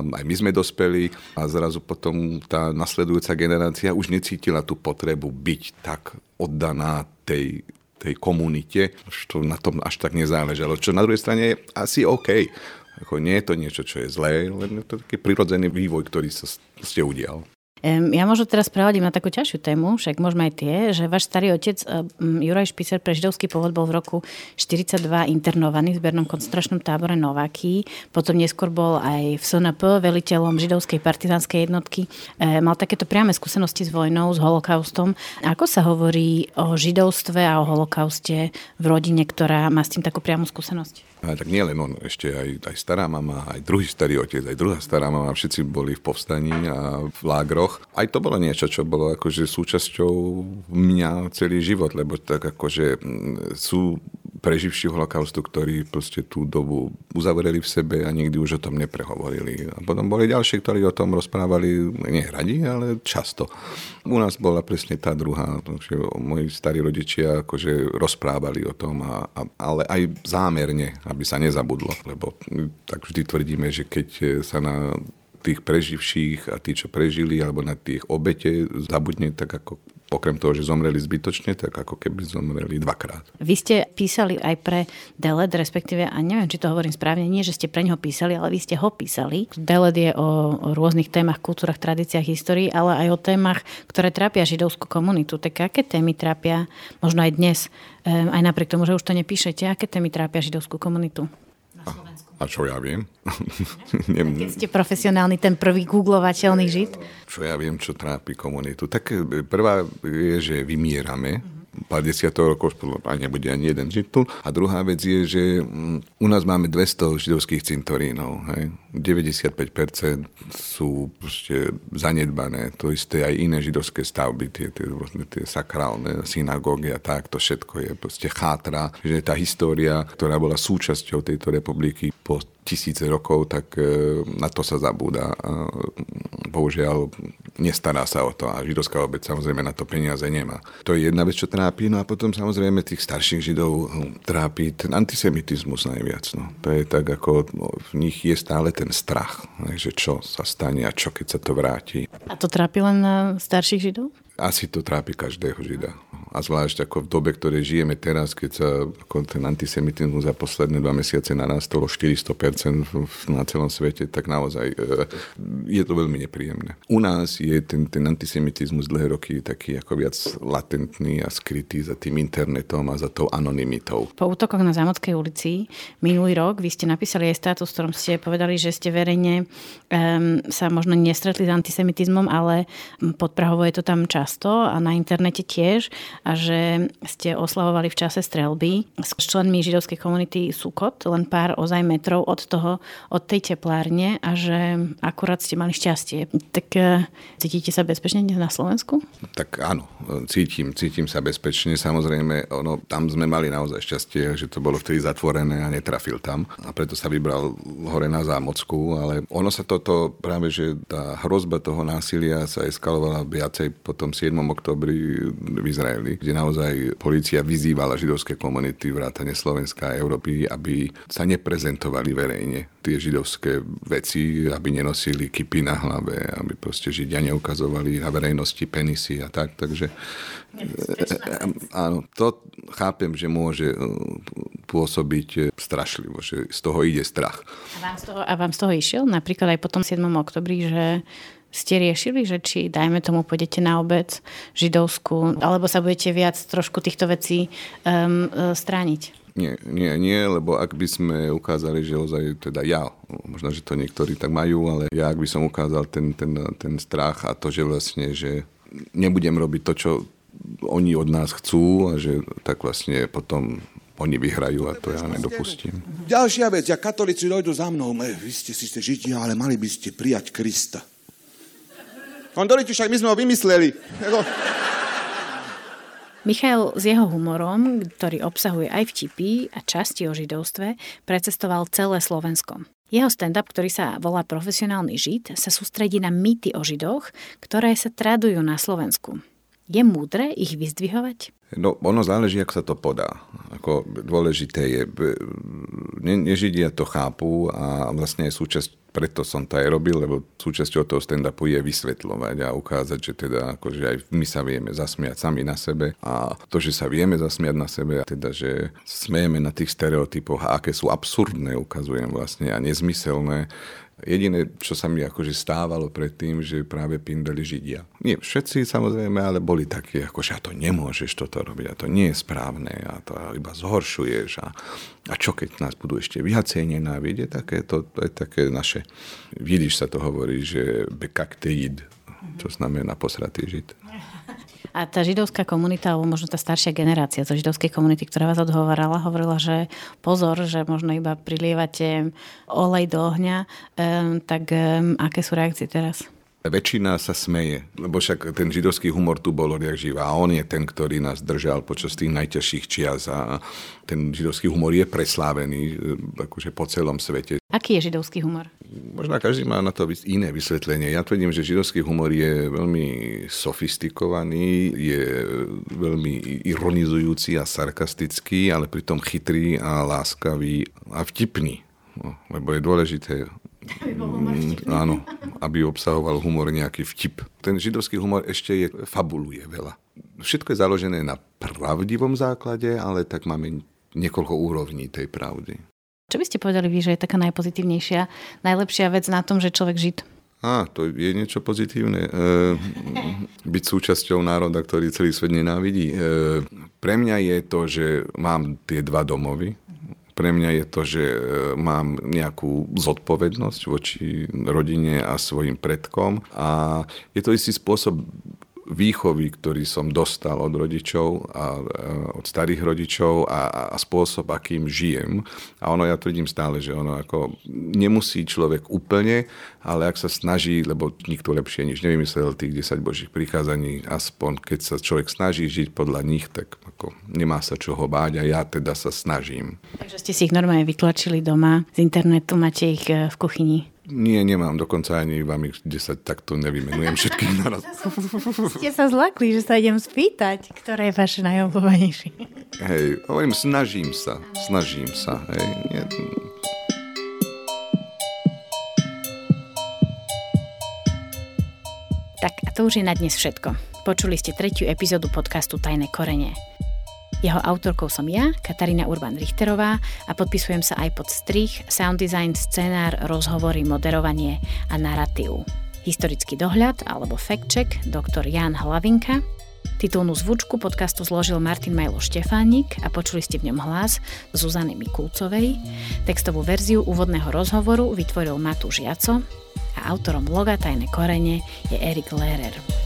aj my sme dospeli a zrazu potom tá nasledujúca generácia už necítila tú potrebu byť tak oddaná tej tej komunite, čo na tom až tak nezáležalo. Čo na druhej strane je asi OK. Ako nie je to niečo, čo je zlé, len je to taký prirodzený vývoj, ktorý sa ste udial. Ja možno teraz prehodím na takú ťažšiu tému, však môžeme aj tie, že váš starý otec Juraj Špicer pre židovský pôvod bol v roku 42 internovaný v zbernom koncentračnom tábore Nováky, potom neskôr bol aj v SNP veliteľom židovskej partizánskej jednotky. Mal takéto priame skúsenosti s vojnou, s holokaustom. Ako sa hovorí o židovstve a o holokauste v rodine, ktorá má s tým takú priamu skúsenosť? A tak nie len on, ešte aj, aj stará mama, aj druhý starý otec, aj druhá stará mama, všetci boli v povstaní a v lágroch. Aj to bolo niečo, čo bolo akože súčasťou mňa celý život, lebo tak akože mm, sú preživší holokaustu, ktorí proste tú dobu uzavreli v sebe a nikdy už o tom neprehovorili. A potom boli ďalší, ktorí o tom rozprávali nie radi, ale často. U nás bola presne tá druhá, že moji starí rodičia akože rozprávali o tom, a, a, ale aj zámerne, aby sa nezabudlo, lebo tak vždy tvrdíme, že keď sa na tých preživších a tí, čo prežili, alebo na tých obete zabudne, tak ako okrem toho, že zomreli zbytočne, tak ako keby zomreli dvakrát. Vy ste písali aj pre Delet, respektíve, a neviem, či to hovorím správne, nie, že ste pre neho písali, ale vy ste ho písali. Delet je o rôznych témach, kultúrach, tradíciách, histórii, ale aj o témach, ktoré trápia židovskú komunitu. Tak aké témy trápia, možno aj dnes, aj napriek tomu, že už to nepíšete, aké témy trápia židovskú komunitu? A čo ja viem? Keď ste profesionálny, ten prvý googlovateľný žid? Čo ja viem, čo trápi komunitu? Tak e, prvá je, že vymierame pár desiatok rokov aj nebude ani jeden tu. A druhá vec je, že mm, u nás máme 200 židovských cintorínov. Hej. 95% sú proste zanedbané. To isté aj iné židovské stavby, tie, tie, tie sakrálne synagógy a tak, to všetko je proste chátra. Že tá história, ktorá bola súčasťou tejto republiky po tisíce rokov, tak e, na to sa zabúda. Bohužiaľ, nestará sa o to a židovská obec samozrejme na to peniaze nemá. To je jedna vec, čo trápi, no a potom samozrejme tých starších židov hm, trápi ten antisemitizmus najviac. No. To je tak, ako v nich je stále ten strach, že čo sa stane a čo keď sa to vráti. A to trápi len starších židov? Asi to trápi každého žida a zvlášť ako v dobe, ktorej žijeme teraz, keď sa ako ten antisemitizmus za posledné dva mesiace narastol o 400% na celom svete, tak naozaj e, je to veľmi nepríjemné. U nás je ten, ten antisemitizmus dlhé roky taký ako viac latentný a skrytý za tým internetom a za tou anonymitou. Po útokoch na Zámodskej ulici minulý rok vy ste napísali aj status, v ktorom ste povedali, že ste verejne um, sa možno nestretli s antisemitizmom, ale pod Prahovo je to tam často a na internete tiež a že ste oslavovali v čase strelby s členmi židovskej komunity Sukot, len pár ozaj metrov od toho, od tej teplárne a že akurát ste mali šťastie. Tak e, cítite sa bezpečne dnes na Slovensku? Tak áno, cítim, cítim sa bezpečne. Samozrejme, ono, tam sme mali naozaj šťastie, že to bolo vtedy zatvorené a netrafil tam. A preto sa vybral hore na Zámocku, ale ono sa toto práve, že tá hrozba toho násilia sa eskalovala viacej po tom 7. oktobri v Izraeli, kde naozaj policia vyzývala židovské komunity vrátane Slovenska a Európy, aby sa neprezentovali verejne tie židovské veci, aby nenosili kypy na hlave, aby proste židia neukazovali na verejnosti penisy a tak. Takže áno, to chápem, že môže e, pôsobiť e, strašlivo, že z toho ide strach. A vám z toho, a vám z toho išiel napríklad aj po tom 7. oktobri, že ste riešili, že či, dajme tomu, pôjdete na obec židovskú, alebo sa budete viac trošku týchto vecí um, strániť? Nie, nie, nie, lebo ak by sme ukázali, že ozaj teda ja, možno, že to niektorí tak majú, ale ja ak by som ukázal ten, ten, ten strach a to, že vlastne, že nebudem robiť to, čo oni od nás chcú a že tak vlastne potom oni vyhrajú a to ja nedopustím. Ďalšia vec, ja katolíci dojdu za mnou, vy ste si ste židia, ale mali by ste prijať Krista. Kondoliti, však my sme ho vymysleli. Michal s jeho humorom, ktorý obsahuje aj vtipy a časti o židovstve, precestoval celé Slovensko. Jeho stand-up, ktorý sa volá Profesionálny žid, sa sústredí na mýty o židoch, ktoré sa tradujú na Slovensku. Je múdre ich vyzdvihovať? No, ono záleží, ako sa to podá. Ako dôležité je, ne, nežidia to chápu a vlastne je súčasť preto som to aj robil, lebo súčasťou toho stand-upu je vysvetľovať a ukázať, že teda akože aj my sa vieme zasmiať sami na sebe a to, že sa vieme zasmiať na sebe, a teda, že smejeme na tých stereotypoch a aké sú absurdné, ukazujem vlastne a nezmyselné, Jediné, čo sa mi akože stávalo predtým, že práve pindeli Židia. Nie všetci samozrejme, ale boli takí, akože a to nemôžeš toto robiť, a to nie je správne, a to iba zhoršuješ. A, a čo keď nás budú ešte viacej nenávidieť, také to, to je také naše, vidíš sa to hovorí, že bekakteid, čo znamená posratý žid. A tá židovská komunita, alebo možno tá staršia generácia zo židovskej komunity, ktorá vás odhovarala, hovorila, že pozor, že možno iba prilievate olej do ohňa, um, tak um, aké sú reakcie teraz? Väčšina sa smeje, lebo však ten židovský humor tu bol odjak živá. A on je ten, ktorý nás držal počas tých najťažších čias a ten židovský humor je preslávený e, akože po celom svete. Aký je židovský humor? Možno každý má na to iné vysvetlenie. Ja tvrdím, že židovský humor je veľmi sofistikovaný, je veľmi ironizujúci a sarkastický, ale pritom chytrý a láskavý a vtipný. No, lebo je dôležité Mm, áno, aby obsahoval humor nejaký vtip. Ten židovský humor ešte je, fabuluje veľa. všetko je založené na pravdivom základe, ale tak máme niekoľko úrovní tej pravdy. Čo by ste povedali vy, že je taká najpozitívnejšia, najlepšia vec na tom, že človek žid? Á, to je niečo pozitívne. E, byť súčasťou národa, ktorý celý svet nenávidí. E, pre mňa je to, že mám tie dva domovy. Pre mňa je to, že e, mám nejakú zodpovednosť voči rodine a svojim predkom. A je to istý spôsob výchovy, ktorý som dostal od rodičov a od starých rodičov a, a spôsob, akým žijem. A ono, ja tvrdím stále, že ono ako nemusí človek úplne, ale ak sa snaží, lebo nikto lepšie nič nevymyslel tých 10 božích prikázaní, aspoň keď sa človek snaží žiť podľa nich, tak ako nemá sa čoho báť a ja teda sa snažím. Takže ste si ich normálne vytlačili doma z internetu, máte ich eh, v kuchyni? Nie, nemám, dokonca ani vám ich 10 takto nevymenujem všetkých naraz. Ste sa zlakli, že sa idem spýtať, ktoré je vaše najobľúbenejšie. Hej, hovorím, snažím sa, snažím sa, hej. Nie... Tak a to už je na dnes všetko. Počuli ste tretiu epizódu podcastu Tajné korene. Jeho autorkou som ja, Katarína Urban-Richterová a podpisujem sa aj pod strich, sound design, scenár, rozhovory, moderovanie a narratív. Historický dohľad alebo fact check doktor Jan Hlavinka, Titulnú zvučku podcastu zložil Martin Majlo Štefánik a počuli ste v ňom hlas Zuzany Mikulcovej. Textovú verziu úvodného rozhovoru vytvoril Matúš Jaco a autorom bloga Tajné korene je Erik Lehrer.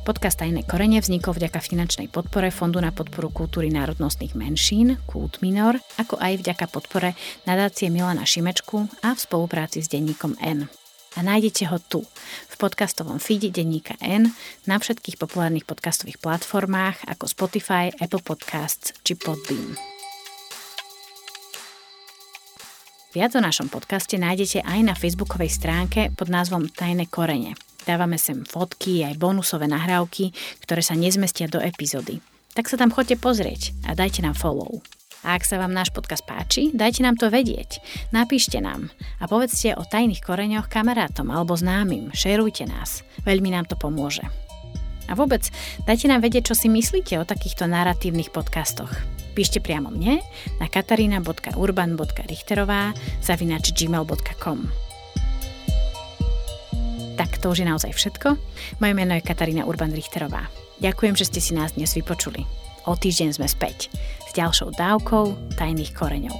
Podcast Tajné korene vznikol vďaka finančnej podpore Fondu na podporu kultúry národnostných menšín, Kult Minor, ako aj vďaka podpore nadácie Milana Šimečku a v spolupráci s denníkom N. A nájdete ho tu, v podcastovom feede denníka N, na všetkých populárnych podcastových platformách ako Spotify, Apple Podcasts či Podbean. Viac o našom podcaste nájdete aj na facebookovej stránke pod názvom Tajné korene – Dávame sem fotky aj bonusové nahrávky, ktoré sa nezmestia do epizódy. Tak sa tam choďte pozrieť a dajte nám follow. A ak sa vám náš podcast páči, dajte nám to vedieť. Napíšte nám a povedzte o tajných koreňoch kamarátom alebo známym. Šerujte nás. Veľmi nám to pomôže. A vôbec, dajte nám vedieť, čo si myslíte o takýchto narratívnych podcastoch. Píšte priamo mne na katarina.urban.richterová zavinač gmail.com. Tak to už je naozaj všetko. Moje meno je Katarína Urban-Richterová. Ďakujem, že ste si nás dnes vypočuli. O týždeň sme späť s ďalšou dávkou tajných koreňov.